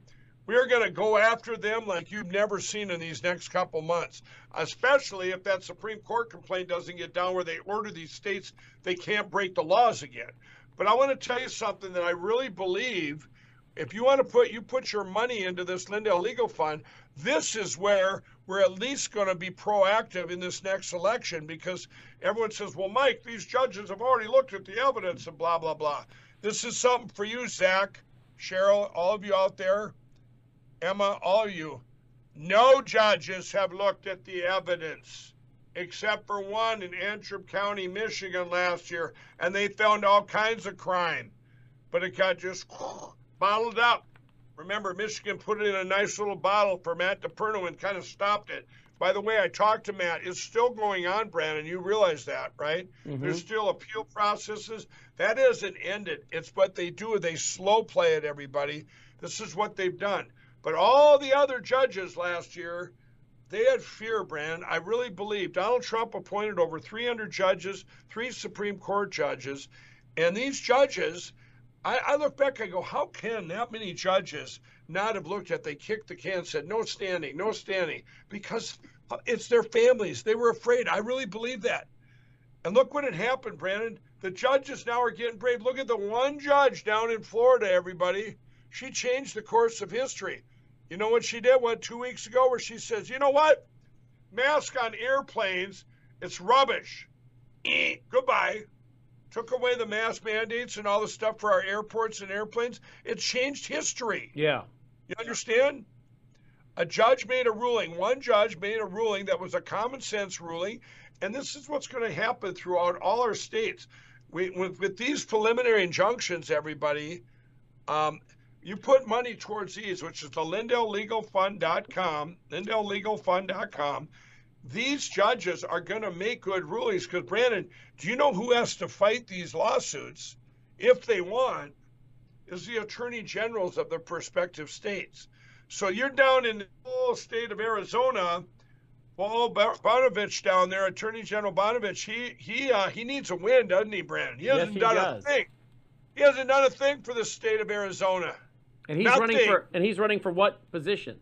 we're going to go after them like you've never seen in these next couple months, especially if that Supreme Court complaint doesn't get down where they order these states they can't break the laws again. But I want to tell you something that I really believe. If you want to put you put your money into this Lindell Legal Fund, this is where we're at least going to be proactive in this next election because everyone says, "Well, Mike, these judges have already looked at the evidence and blah blah blah." This is something for you, Zach, Cheryl, all of you out there. Emma, all you, no judges have looked at the evidence except for one in Antrim County, Michigan last year, and they found all kinds of crime. But it got just bottled up. Remember, Michigan put it in a nice little bottle for Matt DePerno and kind of stopped it. By the way, I talked to Matt. It's still going on, Brandon. You realize that, right? Mm-hmm. There's still appeal processes. That isn't ended. It's what they do. They slow play it, everybody. This is what they've done. But all the other judges last year, they had fear, Brand. I really believe Donald Trump appointed over 300 judges, three Supreme Court judges, and these judges, I, I look back, I go, how can that many judges not have looked at? They kicked the can, said no standing, no standing, because it's their families. They were afraid. I really believe that. And look what had happened, Brandon. The judges now are getting brave. Look at the one judge down in Florida, everybody. She changed the course of history. You know what she did? What two weeks ago, where she says, "You know what? Mask on airplanes, it's rubbish. Goodbye." Took away the mask mandates and all the stuff for our airports and airplanes. It changed history. Yeah. You understand? A judge made a ruling. One judge made a ruling that was a common sense ruling, and this is what's going to happen throughout all our states. We, with, with these preliminary injunctions, everybody, um, you put money towards these, which is the LindellLegalFund.com, LindellLegalFund.com. These judges are going to make good rulings because, Brandon, do you know who has to fight these lawsuits if they want? Is the attorney generals of the prospective states. So you're down in the whole state of Arizona. Well, Brnovich down there, Attorney General Brnovich, he he uh, he needs a win, doesn't he, Brandon? He hasn't yes, he done does. a thing. He hasn't done a thing for the state of Arizona. And he's Nothing. running for and he's running for what position?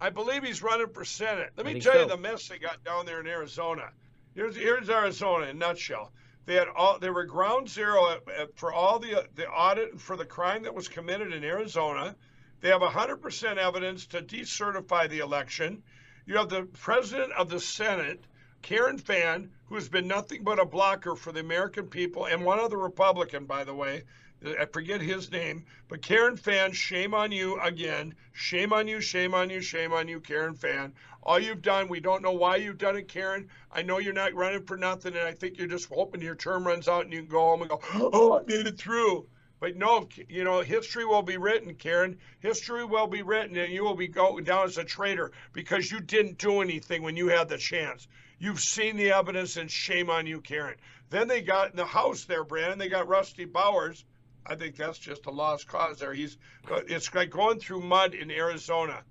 I believe he's running for Senate. Let me tell so. you the mess they got down there in Arizona. Here's here's Arizona in a nutshell. They had all they were ground zero at, at, for all the the audit for the crime that was committed in Arizona. They have 100% evidence to decertify the election. You have the president of the Senate, Karen Fann, who has been nothing but a blocker for the American people, and one other Republican, by the way, I forget his name, but Karen Fann, shame on you again. Shame on you, shame on you, shame on you, Karen Fann. All you've done, we don't know why you've done it, Karen. I know you're not running for nothing, and I think you're just hoping your term runs out and you can go home and go, oh, I made it through. But no, you know, history will be written, Karen. History will be written, and you will be going down as a traitor because you didn't do anything when you had the chance. You've seen the evidence, and shame on you, Karen. Then they got in the House there, Brandon. They got Rusty Bowers I think that's just a lost cause there. He's it's like going through mud in Arizona.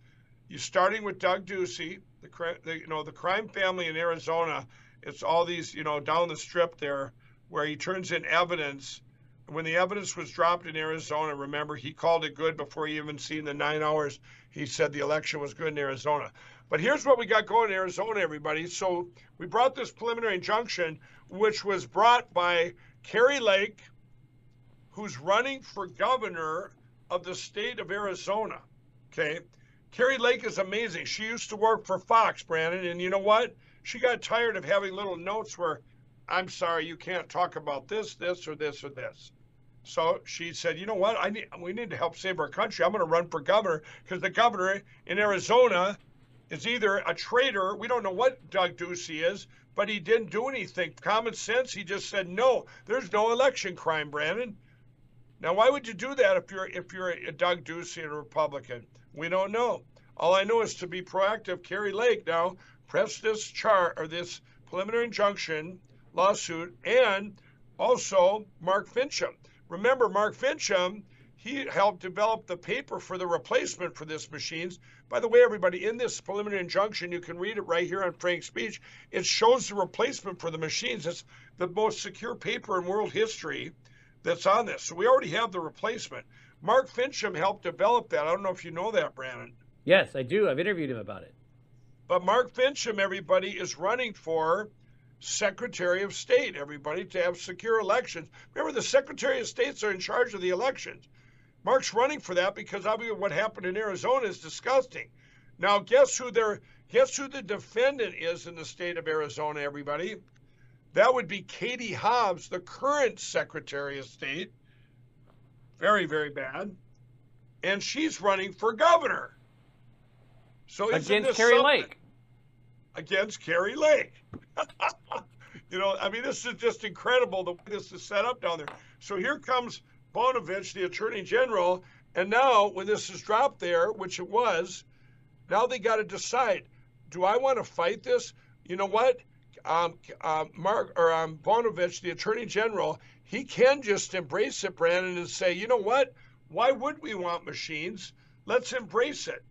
You're starting with Doug Ducey, the, the you know the crime family in Arizona. It's all these you know down the strip there where he turns in evidence. When the evidence was dropped in Arizona, remember he called it good before he even seen the nine hours. He said the election was good in Arizona. But here's what we got going in Arizona, everybody. So we brought this preliminary injunction, which was brought by Kari Lake, who's running for governor of the state of Arizona. Okay. Kari Lake is amazing. She used to work for Fox, Brandon, and you know what? She got tired of having little notes where, I'm sorry, you can't talk about this, this, or this, or this. So she said, "You know what? I need we need to help save our country. I'm going to run for governor because the governor in Arizona is either a traitor. We don't know what Doug Ducey is, but he didn't do anything. Common sense. He just said no. There's no election crime, Brandon. Now, why would you do that if you're if you're a Doug Ducey and a Republican? We don't know. All I know is to be proactive. Kari Lake now pressed this chart or this preliminary injunction lawsuit, and also Mark Finchem. Remember, Mark Finchem, he helped develop the paper for the replacement for this machines. By the way, everybody, in this preliminary injunction, you can read it right here on Frank's speech. It shows the replacement for the machines. It's the most secure paper in world history that's on this. So we already have the replacement. Mark Finchem helped develop that. I don't know if you know that, Brandon. Yes, I do. I've interviewed him about it. But Mark Finchem, everybody, is running for Secretary of State, everybody, to have secure elections. Remember, the Secretary of States are in charge of the elections. Mark's running for that because obviously what happened in Arizona is disgusting. Now, guess who their guess who the defendant is in the state of Arizona, everybody? That would be Katie Hobbs, the current Secretary of State. Very, very bad. And she's running for governor. So against Kari Lake against Kari Lake. you know, I mean, this is just incredible the way this is set up down there. So here comes Brnovich, the Attorney General, and now when this is dropped there, which it was, now they got to decide: Do I want to fight this? You know what? Um, uh, Mark or um, the Attorney General, he can just embrace it, Brandon, and say, you know what? Why would we want machines? Let's embrace it.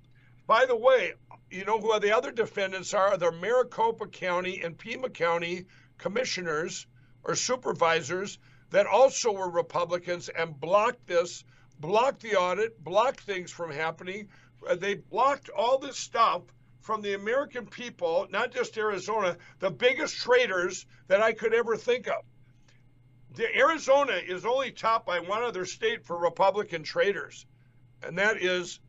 By the way, you know who the other defendants are? The Maricopa County and Pima County commissioners or supervisors that also were Republicans and blocked this, blocked the audit, blocked things from happening. Uh, they blocked all this stuff from the American people, not just Arizona, the biggest traitors that I could ever think of. The Arizona is only topped by one other state for Republican traitors, and that is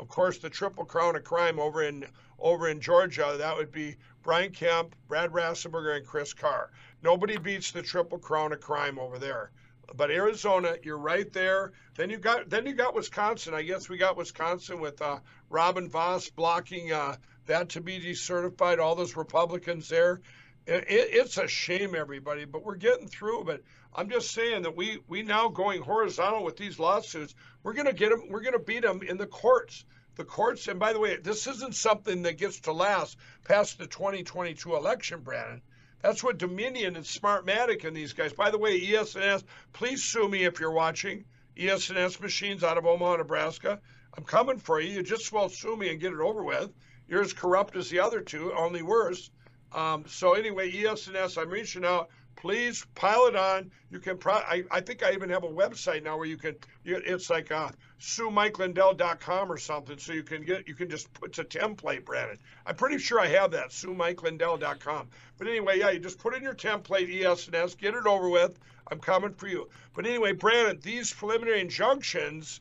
of course, the triple crown of crime over in over in Georgia, that would be Brian Kemp, Brad Raffensperger, and Chris Carr. Nobody beats the triple crown of crime over there. But Arizona, you're right there. Then you got then you got Wisconsin. I guess we got Wisconsin with uh, Robin Vos blocking uh, that to be decertified. All those Republicans there. It, it's a shame, everybody, but we're getting through. But I'm just saying that we we now going horizontal with these lawsuits. We're going to get them. We're to beat them in the courts. The courts. And by the way, this isn't something that gets to last past the 2022 election, Brandon. That's what Dominion and Smartmatic and these guys. By the way, ES&S, please sue me if you're watching. ES&S machines out of Omaha, Nebraska. I'm coming for you. You just well sue me and get it over with. You're as corrupt as the other two, only worse. Um, so anyway, ES&S, I'm reaching out please pile it on. You can, pro- I, I think I even have a website now where you can, it's like uh, SueMikeLindell.com or something. So you can get, you can just put a template, Brandon. I'm pretty sure I have that, SueMikeLindell.com. But anyway, yeah, you just put in your template, ES&S, get it over with. I'm coming for you. But anyway, Brandon, these preliminary injunctions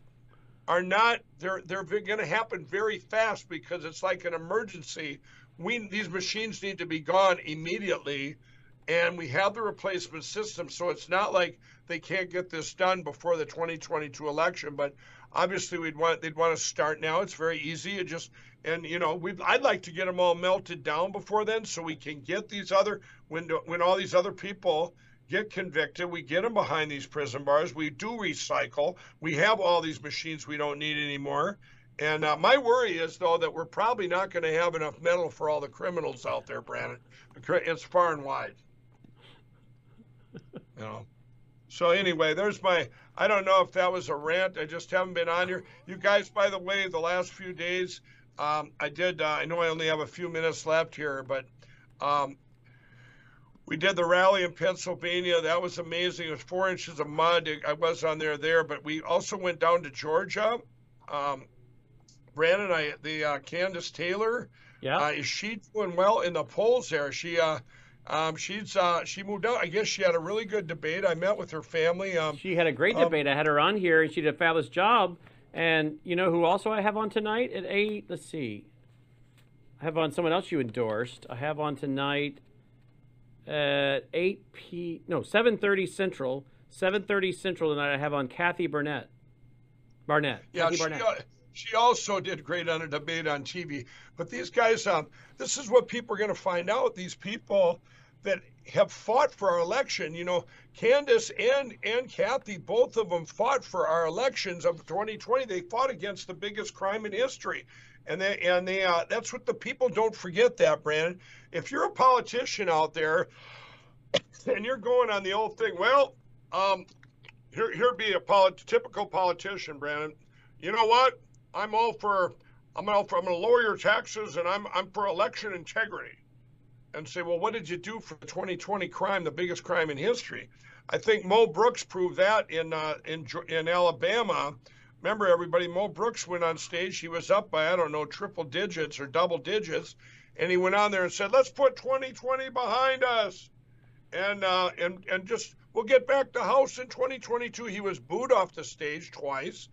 are not, they're, they're going to happen very fast because it's like an emergency. We, these machines need to be gone immediately and we have the replacement system, so it's not like they can't get this done before the 2022 election. But obviously, we'd want they'd want to start now. It's very easy. It just and you know we I'd like to get them all melted down before then, so we can get these other when when all these other people get convicted, we get them behind these prison bars. We do recycle. We have all these machines we don't need anymore. And uh, my worry is, though, that we're probably not going to have enough metal for all the criminals out there, Brandon. It's far and wide you know. So anyway, there's my. I don't know if that was a rant. I just haven't been on here. You guys, by the way, the last few days, um, I did. Uh, I know I only have a few minutes left here, but um, we did the rally in Pennsylvania. That was amazing. It was four inches of mud. I was on there there, but we also went down to Georgia. Um, Brandon, I the uh, Kandiss Taylor. Yeah. Uh, is she doing well in the polls there? She uh, um, she's uh, she moved out. I guess she had a really good debate. I met with her family. Um, she had a great um, debate. I had her on here, and she did a fabulous job. And you know who also I have on tonight at eight? Let's see. I have on someone else you endorsed. I have on tonight at eight p no seven thirty central. 7:30 Central tonight. I have on Kathy Burnett. Barnette. Yeah, Kathy she, Barnette. uh, she also did great on a debate on TV. But these guys, um, this is what people are going to find out. These people that have fought for our election, you know, Kandiss and and Kathy, both of them fought for our elections of 2020. They fought against the biggest crime in history, and they and they uh, that's what the people don't forget. That Brandon, if you're a politician out there, and you're going on the old thing, well, um, here here be a polit- typical politician, Brandon. You know what? I'm all for I'm all for I'm going to lower your taxes, and I'm I'm for election integrity and say, well, what did you do for the 2020 crime, the biggest crime in history? I think Mo Brooks proved that in uh, in in Alabama. Remember, everybody, Mo Brooks went on stage. He was up by I don't know triple digits or double digits, and he went on there and said, "Let's put 2020 behind us," and uh, and and just we'll get back to House in 2022. He was booed off the stage twice,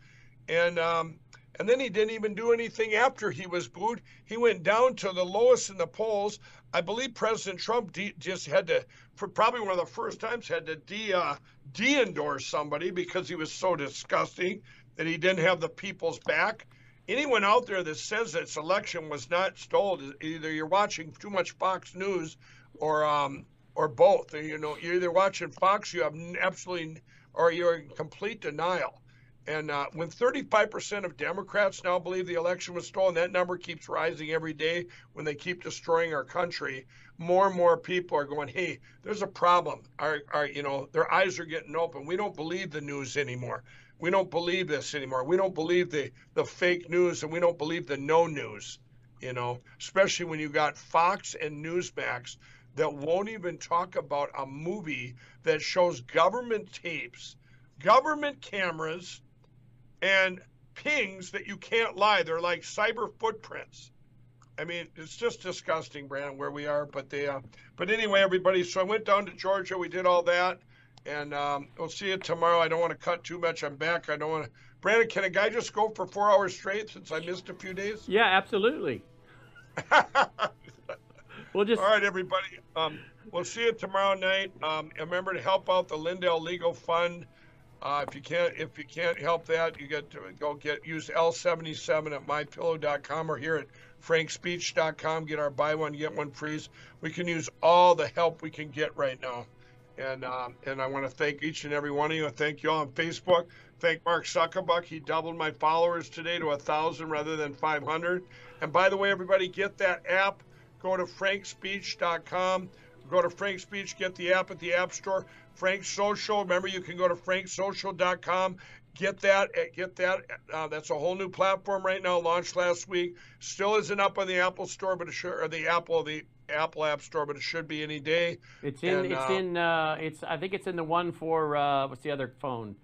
and um, and then he didn't even do anything after he was booed. He went down to the lowest in the polls. I believe President Trump de- just had to, probably one of the first times, had to de uh, de-endorse somebody because he was so disgusting that he didn't have the people's back. Anyone out there that says that election was not stolen, either you're watching too much Fox News, or um, or both. You know, you're either watching Fox, you have absolutely, or you're in complete denial. And uh, when 35% of Democrats now believe the election was stolen, that number keeps rising every day when they keep destroying our country. More and more people are going, hey, there's a problem. Our, our, you know, their eyes are getting open. We don't believe the news anymore. We don't believe this anymore. We don't believe the, the fake news and we don't believe the no news, you know, especially when you got Fox and Newsmax that won't even talk about a movie that shows government tapes, government cameras, and pings that you can't lie. They're like cyber footprints. I mean, it's just disgusting, Brandon, where we are. But they, uh, but anyway, everybody. So I went down to Georgia. We did all that, and um, we'll see you tomorrow. I don't want to cut too much. I'm back. I don't want to. Brandon, can a guy just go for four hours straight since I missed a few days? Yeah, absolutely. we'll just. All right, everybody. Um, we'll see you tomorrow night. Um, remember to help out the Lindell Legal Fund. Uh, if you can't if you can't help that, you get to go get use L77 at mypillow.com or here at frankspeech.com. Get our buy one get one freeze. We can use all the help we can get right now, and um, and I want to thank each and every one of you. Thank you all on Facebook. Thank Mark Zuckerbuck. He doubled my followers today to a thousand rather than 500. And by the way, everybody, get that app. Go to frankspeech.com. Go to Frank Speech, get the app at the App Store. Frank Social, remember you can go to franksocial.com. Get that, get that. Uh, that's a whole new platform right now, launched last week. Still isn't up on the Apple Store, but sure, or the Apple, the Apple App Store, but it should be any day. It's in. And, it's uh, in. Uh, it's. I think it's in the one for uh, what's the other phone?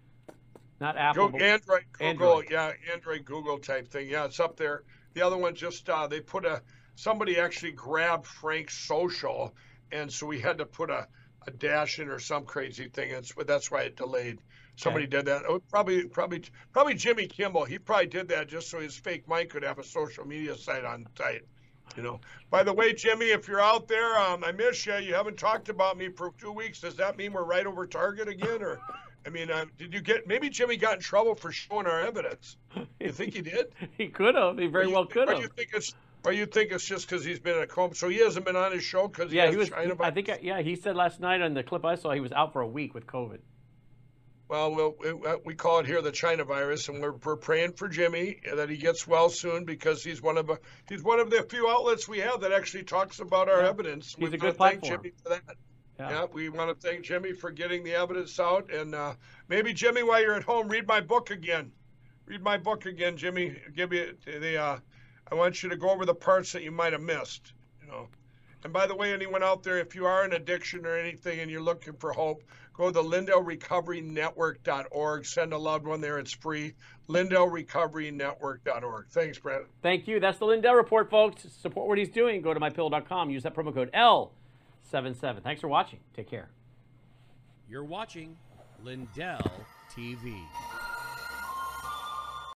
Not Apple. Go Android, Google, Android. yeah, Android, Google type thing. Yeah, it's up there. The other one just uh, they put a somebody actually grabbed Frank's social, and so we had to put a, a dash in or some crazy thing. It's but that's why it delayed. Somebody did that. Oh, probably, probably, probably Jimmy Kimmel. He probably did that just so his fake Mike could have a social media site on site. You know. By the way, Jimmy, if you're out there, um, I miss you. You haven't talked about me for two weeks. Does that mean we're right over target again, or? I mean, uh, did you get? Maybe Jimmy got in trouble for showing our evidence. You think he did? he could have. He very you- well could or have. you think it's? Or you think it's just because he's been at home. So he hasn't been on his show because Yeah, has he was. I think. Yeah, he said last night on the clip I saw he was out for a week with COVID. Well, we'll we, uh, call it here the China virus, and we're, we're praying for Jimmy uh, that he gets well soon because he's one of a, he's one of the few outlets we have that actually talks about our Yeah. evidence. He's we a good thank. Jimmy for that. Yeah. Yeah, we want to thank Jimmy for getting the evidence out, and uh, maybe Jimmy, while you're at home, read my book again. Read my book again, Jimmy. Give you the. Uh, I want you to go over the parts that you might have missed. You know. And by the way, anyone out there, if you are in addiction or anything and you're looking for hope, go to the LindellRecoveryNetwork.org. Send a loved one there. It's free. LindellRecoveryNetwork.org. Thanks, Brent. Thank you. That's the Lindell Report, folks. Support what he's doing. Go to mypillow.com. Use that promo code L77. Thanks for watching. Take care. You're watching Lindell TV.